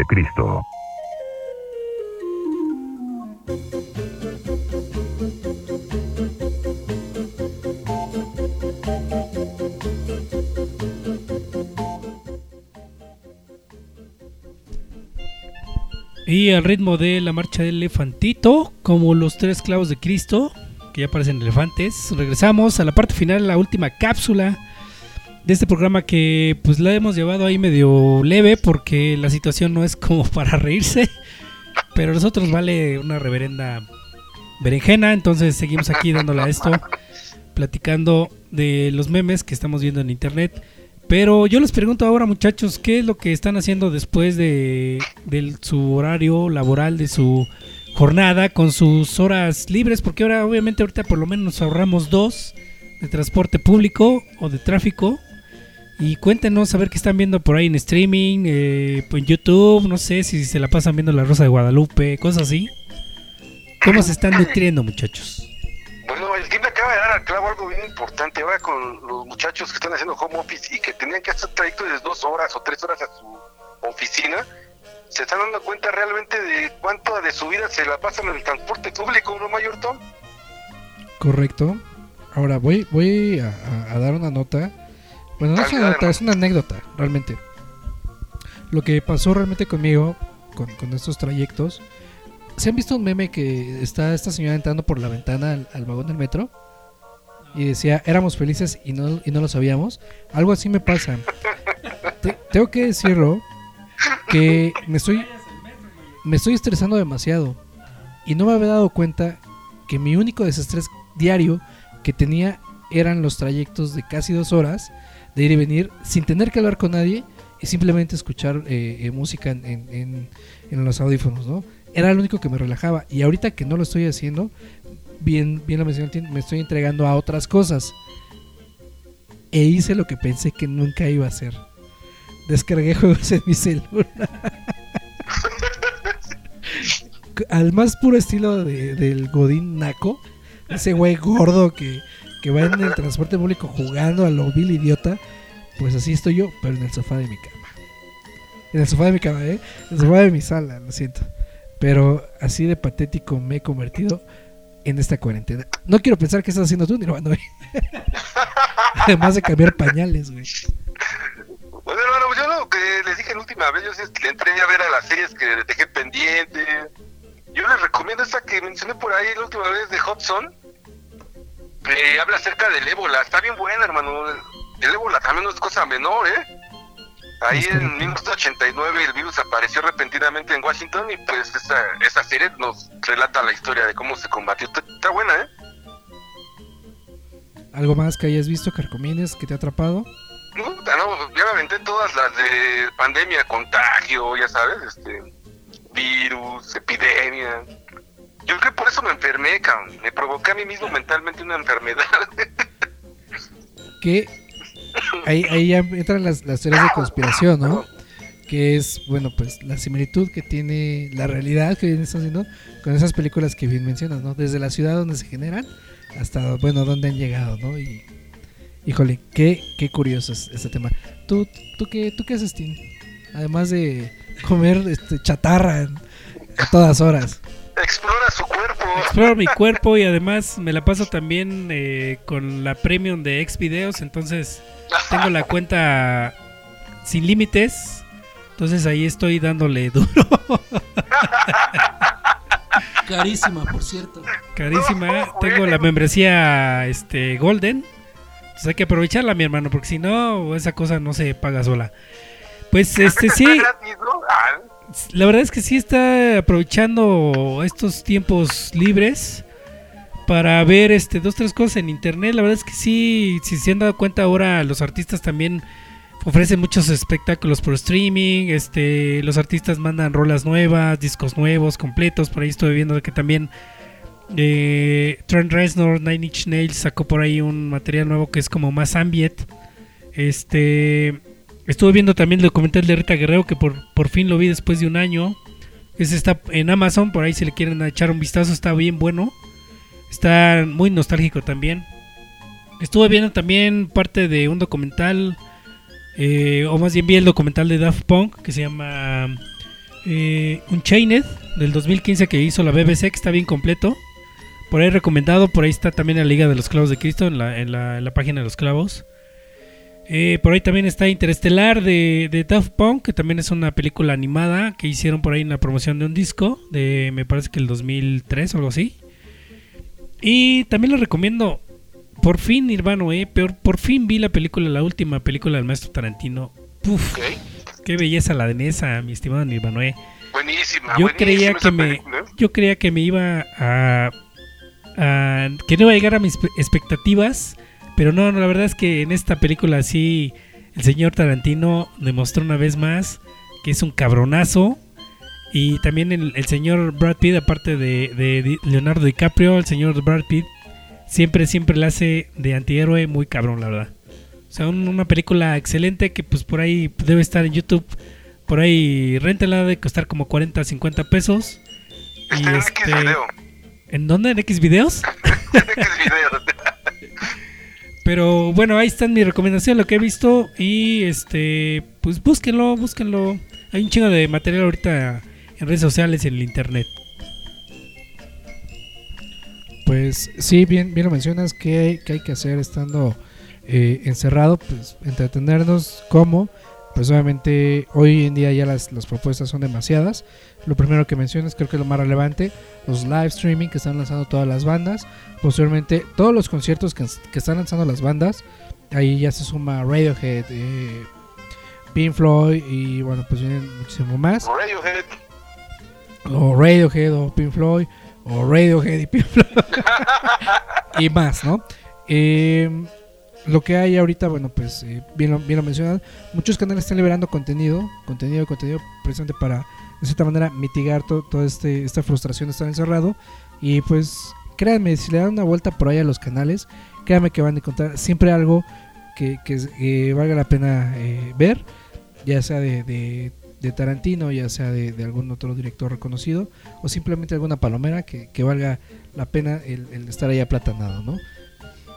Cristo. Y al ritmo de la marcha del elefantito, como los tres clavos de Cristo, que ya parecen elefantes, regresamos a la parte final, la última cápsula de este programa que pues la hemos llevado ahí medio leve porque la situación no es como para reírse, pero a nosotros vale una reverenda berenjena, entonces seguimos aquí dándole a esto, platicando de los memes que estamos viendo en internet. Pero yo les pregunto ahora, muchachos, ¿qué es lo que están haciendo después de, de su horario laboral, de su jornada, con sus horas libres? Porque ahora, obviamente, ahorita por lo menos nos ahorramos dos de transporte público o de tráfico. Y cuéntenos a ver qué están viendo por ahí en streaming, eh, en YouTube, no sé si se la pasan viendo La Rosa de Guadalupe, cosas así. ¿Cómo se están nutriendo, muchachos? Bueno, el team acaba de dar al clavo algo bien importante ahora con los muchachos que están haciendo home office y que tenían que hacer trayecto de dos horas o tres horas a su oficina. Se están dando cuenta realmente de cuánto de su vida se la pasan en el transporte público, ¿no, Mayor Tom? Correcto. Ahora voy, voy a, a- a dar una nota. Bueno, no es una nota, es una anécdota, realmente. Lo que pasó realmente conmigo con, con estos trayectos. ¿Se han visto un meme que está esta señora entrando por la ventana al, al vagón del metro? Y decía, éramos felices y no, y no lo sabíamos. Algo así me pasa. Te- tengo que decirlo que me estoy, me estoy estresando demasiado. Y no me había dado cuenta que mi único desestrés diario que tenía eran los trayectos de casi dos horas ir y venir sin tener que hablar con nadie y simplemente escuchar eh, eh, música en, en- en- los audífonos, ¿no? Era lo único que me relajaba y ahorita que no lo estoy haciendo, bien, bien lo mencioné, me estoy entregando a otras cosas e hice lo que pensé que nunca iba a hacer. Descargué juegos en mi celular. Al más puro estilo de- del Godín Naco, ese güey gordo que, que va en el transporte público jugando a lo vil idiota, pues así estoy yo, pero en el sofá de mi cama. En el sofá de mi cama, ¿eh? En el sofá de mi sala, lo siento. Pero así de patético me he convertido en esta cuarentena. No quiero pensar que estás haciendo tú, Nirvana, güey. Además de cambiar pañales, güey. Bueno, hermano, pues yo lo que les dije la última vez, yo sí le entré a ver a las series que dejé pendiente. Yo les recomiendo esa que mencioné por ahí la última vez de Hudson. Que habla acerca del ébola. Está bien buena, hermano. El ébola también no es cosa menor, ¿eh? Ahí en 1989 el virus apareció repentinamente en Washington y pues esa, esa serie nos relata la historia de cómo se combatió. Está, está buena, ¿eh? ¿Algo más que hayas visto, Carcomines, que te ha atrapado? Puta, no, ya me aventé todas las de pandemia, contagio, ya sabes, este, virus, epidemia. Yo creo que por eso me enfermé, cabrón. Me provoqué a mí mismo mentalmente una enfermedad. que ahí, ahí ya entran las, las teorías de conspiración, ¿no? Que es, bueno, pues la similitud que tiene la realidad que viene haciendo con esas películas que bien mencionas, ¿no? Desde la ciudad donde se generan hasta, bueno, donde han llegado, ¿no? Y, híjole, qué, qué curioso es este tema. ¿Tú, tú, qué, ¿Tú qué haces, Tim? Además de comer este, chatarra a todas horas. Explora su cuerpo. Exploro mi cuerpo y además me la paso también eh, con la premium de Xvideos, entonces tengo la cuenta sin límites. Entonces ahí estoy dándole duro, Carísima, por cierto. carísima. Tengo la membresía este Golden. Entonces hay que aprovecharla, mi hermano, porque si no esa cosa no se paga sola. Pues este sí, gratis, ¿no? La verdad es que sí está aprovechando estos tiempos libres para ver este dos tres cosas en internet. La verdad es que sí, si se han dado cuenta ahora los artistas también ofrecen muchos espectáculos por streaming, este los artistas mandan rolas nuevas, discos nuevos, completos, por ahí estoy viendo que también eh, Trent Reznor, Nine Inch Nails sacó por ahí un material nuevo que es como más ambient. Este Estuve viendo también el documental de Rita Guerrero que por, por fin lo vi después de un año. Ese está en Amazon, por ahí si le quieren echar un vistazo, está bien bueno. Está muy nostálgico también. Estuve viendo también parte de un documental, eh, o más bien vi el documental de Daft Punk que se llama eh, Unchained del 2015 que hizo la BBC, está bien completo. Por ahí recomendado, por ahí está también la Liga de los Clavos de Cristo en la, en la, en la página de los clavos. Eh, por ahí también está Interestelar de, de Daft Punk, que también es una película animada que hicieron por ahí en la promoción de un disco, de me parece que el 2003 o algo así. Y también les recomiendo, por fin Nirvana, eh, por, por fin vi la película, la última película del maestro Tarantino. Uf, Ok. qué belleza la de esa, mi estimado Nirvana. Buenísima. Yo buenísima creía que me, película, ¿eh? yo creía que me iba a, a- que no iba a llegar a mis pe- expectativas, pero no, no, la verdad es que en esta película sí el señor Tarantino demostró una vez más que es un cabronazo y también el, el señor Brad Pitt, aparte de, Leonardo DiCaprio, el señor Brad Pitt siempre siempre le hace de antihéroe muy cabrón, la verdad. O sea, un- una película excelente que pues por ahí debe estar en YouTube. Por ahí réntela de costar como 40, 50 pesos. Y en este, X video. ¿En dónde? ¿En X videos? En X video. Pero bueno, ahí están mi recomendación, lo que he visto. Y este, pues búsquenlo, búsquenlo. Hay un chingo de material ahorita en redes sociales en el internet. Pues sí, bien, bien lo mencionas, que que, hay que hacer estando eh, encerrado? Pues entretenernos, ¿cómo? Pues obviamente hoy en día ya las, las propuestas son demasiadas. Lo primero que mencionas, creo que es lo más relevante, los live streaming que están lanzando todas las bandas. Posteriormente, todos los conciertos que, que están lanzando las bandas. Ahí ya se suma Radiohead, eh, Pink Floyd y bueno, pues vienen muchísimo más. Radiohead. O Radiohead o Pink Floyd. O Radiohead y Pink Floyd. y más, ¿no? Eh, lo que hay ahorita, bueno, pues eh, bien, lo, bien lo. Muchos canales están liberando contenido, contenido, contenido, precisamente para, de cierta manera, mitigar to- toda este, esta frustración de estar encerrado. Y pues, créanme, si le dan una vuelta por ahí a los canales, créanme que van a encontrar siempre algo que, que, valga la pena eh, ver, ya sea de, de, de Tarantino, ya sea de, de algún otro director reconocido, o simplemente alguna palomera que, que valga la pena el, el estar ahí aplatanado, ¿no?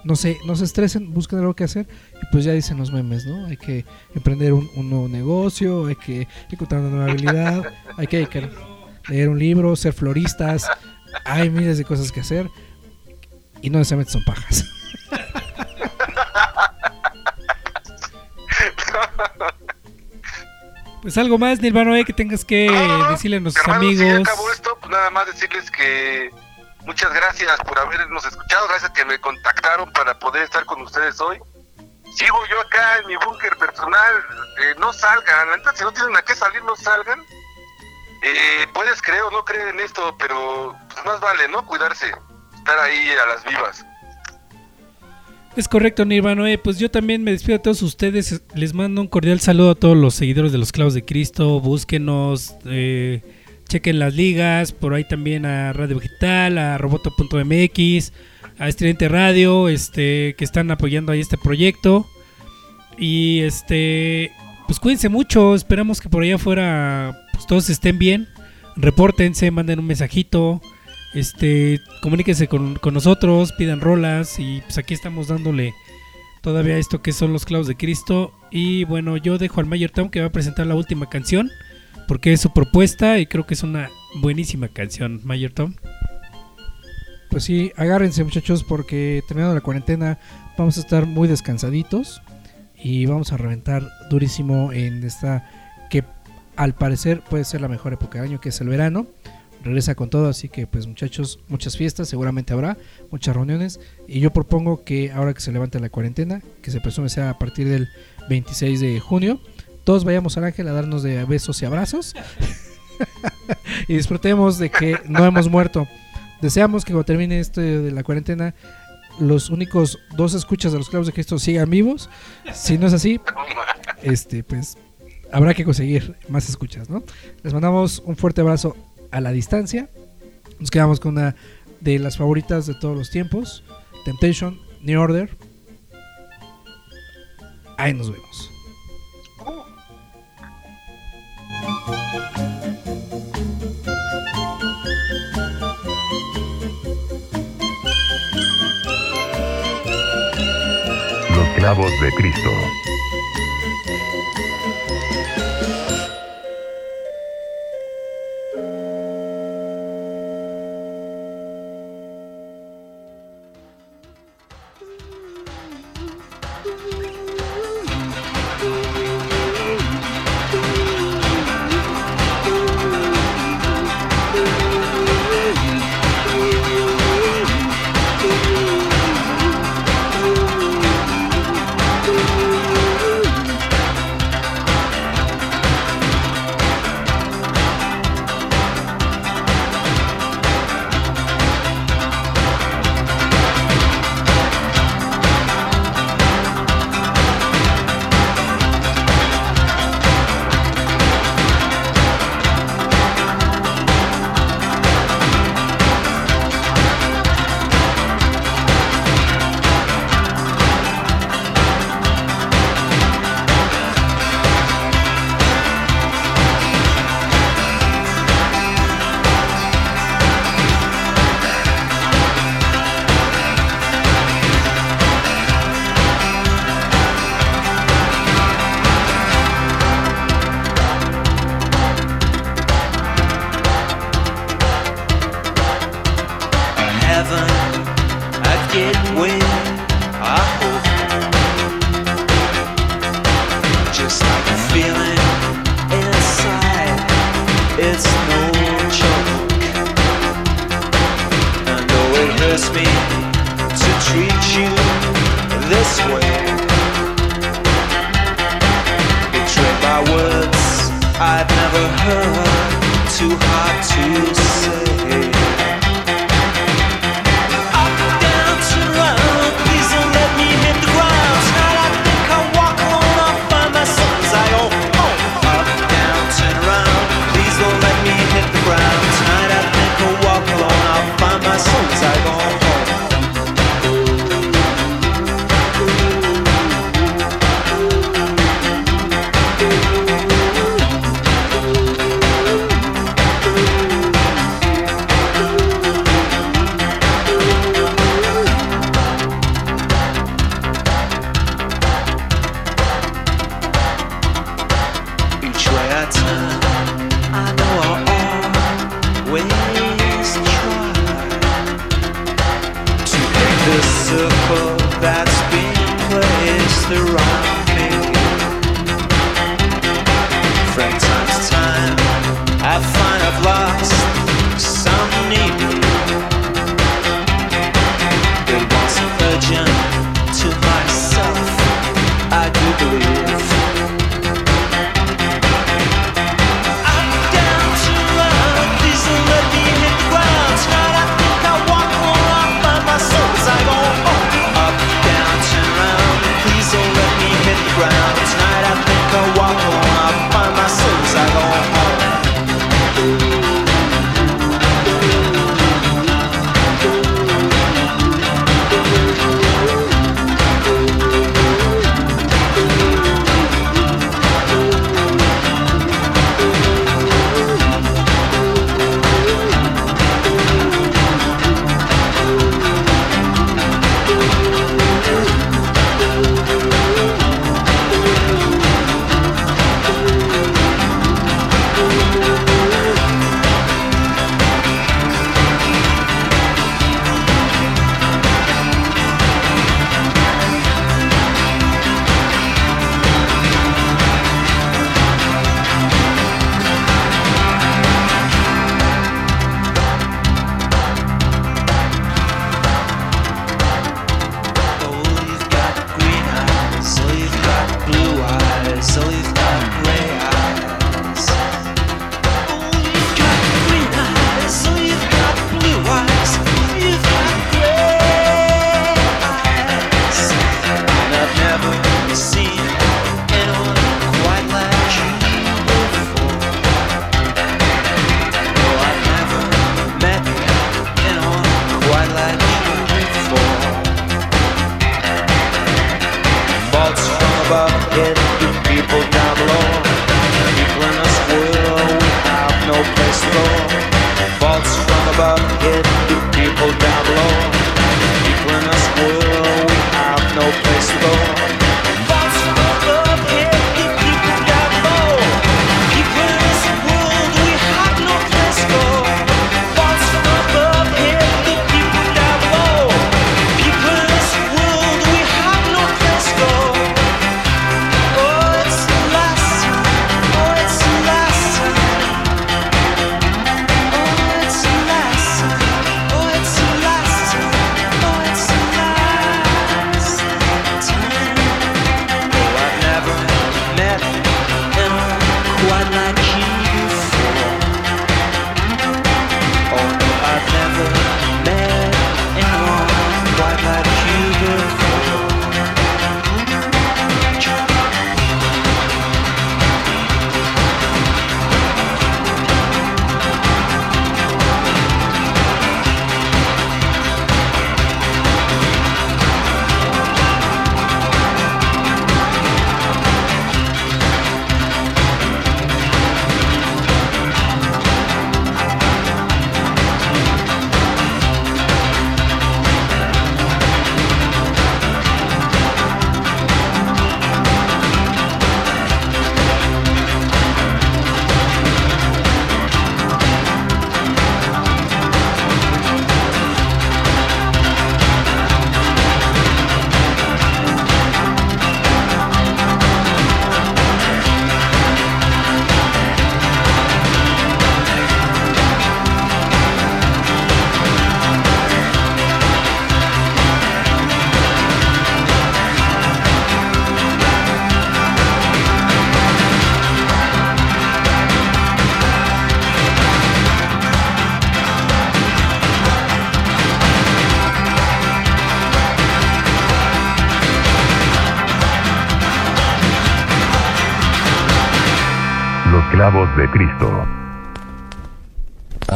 No se, no se estresen, busquen algo que hacer y pues ya dicen los memes, ¿no? Hay que emprender un, un nuevo negocio, hay que encontrar una nueva habilidad, hay que leer un libro, ser floristas, hay miles de cosas que hacer y no necesariamente son pajas. Pues algo más, Nirvana, eh, que tengas que decirle a nuestros Hermanos, si amigos. acabó esto, pues nada más decirles que muchas gracias por habernos escuchado, gracias que me contactaron para poder estar con ustedes hoy. Sigo yo acá en mi búnker personal, eh, no salgan, neta, si no tienen a qué salir, no salgan. Eh, puedes creer o no creer en esto, pero pues, más vale, ¿no? Cuidarse, estar ahí a las vivas. Es correcto, Nirvana. eh, Pues yo también me despido a todos ustedes. Les mando un cordial saludo a todos los seguidores de los Clavos de Cristo. Búsquenos, eh, chequen las ligas. Por ahí también a Radio Vegetal, a Roboto.mx, a Estridente Radio, este, que están apoyando ahí este proyecto. Y este, pues cuídense mucho. Esperamos que por allá afuera pues, todos estén bien. Repórtense, manden un mensajito. Este, comuníquense con, con nosotros, pidan rolas y pues aquí estamos dándole todavía esto que son los clavos de Cristo. Y bueno, yo dejo al Mayor Tom que va a presentar la última canción porque es su propuesta y creo que es una buenísima canción, Mayor Tom. Pues sí, agárrense muchachos porque terminando la cuarentena vamos a estar muy descansaditos y vamos a reventar durísimo en esta que al parecer puede ser la mejor época del año que es el verano. Regresa con todo, así que pues muchachos, muchas fiestas, seguramente habrá, muchas reuniones y yo propongo que ahora que se levante la cuarentena, que se presume sea a partir del 26 de junio, todos vayamos al ángel a darnos de besos y abrazos y disfrutemos de que no hemos muerto. Deseamos que cuando termine esto de la cuarentena, los únicos dos escuchas de los clavos de Cristo sigan vivos. Si no es así, este, pues habrá que conseguir más escuchas, ¿no? Les mandamos un fuerte abrazo a la distancia. Nos quedamos con una de las favoritas de todos los tiempos, Temptation, New Order. Ahí nos vemos. Los clavos de Cristo.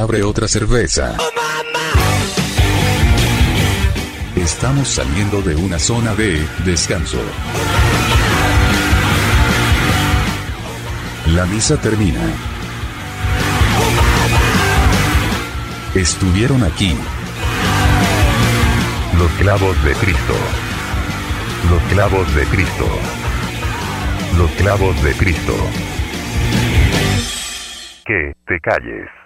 Abre otra cerveza. Estamos saliendo de una zona de descanso. La misa termina. Estuvieron aquí Los clavos de Cristo. Los clavos de Cristo. Los clavos de Cristo. Que te calles.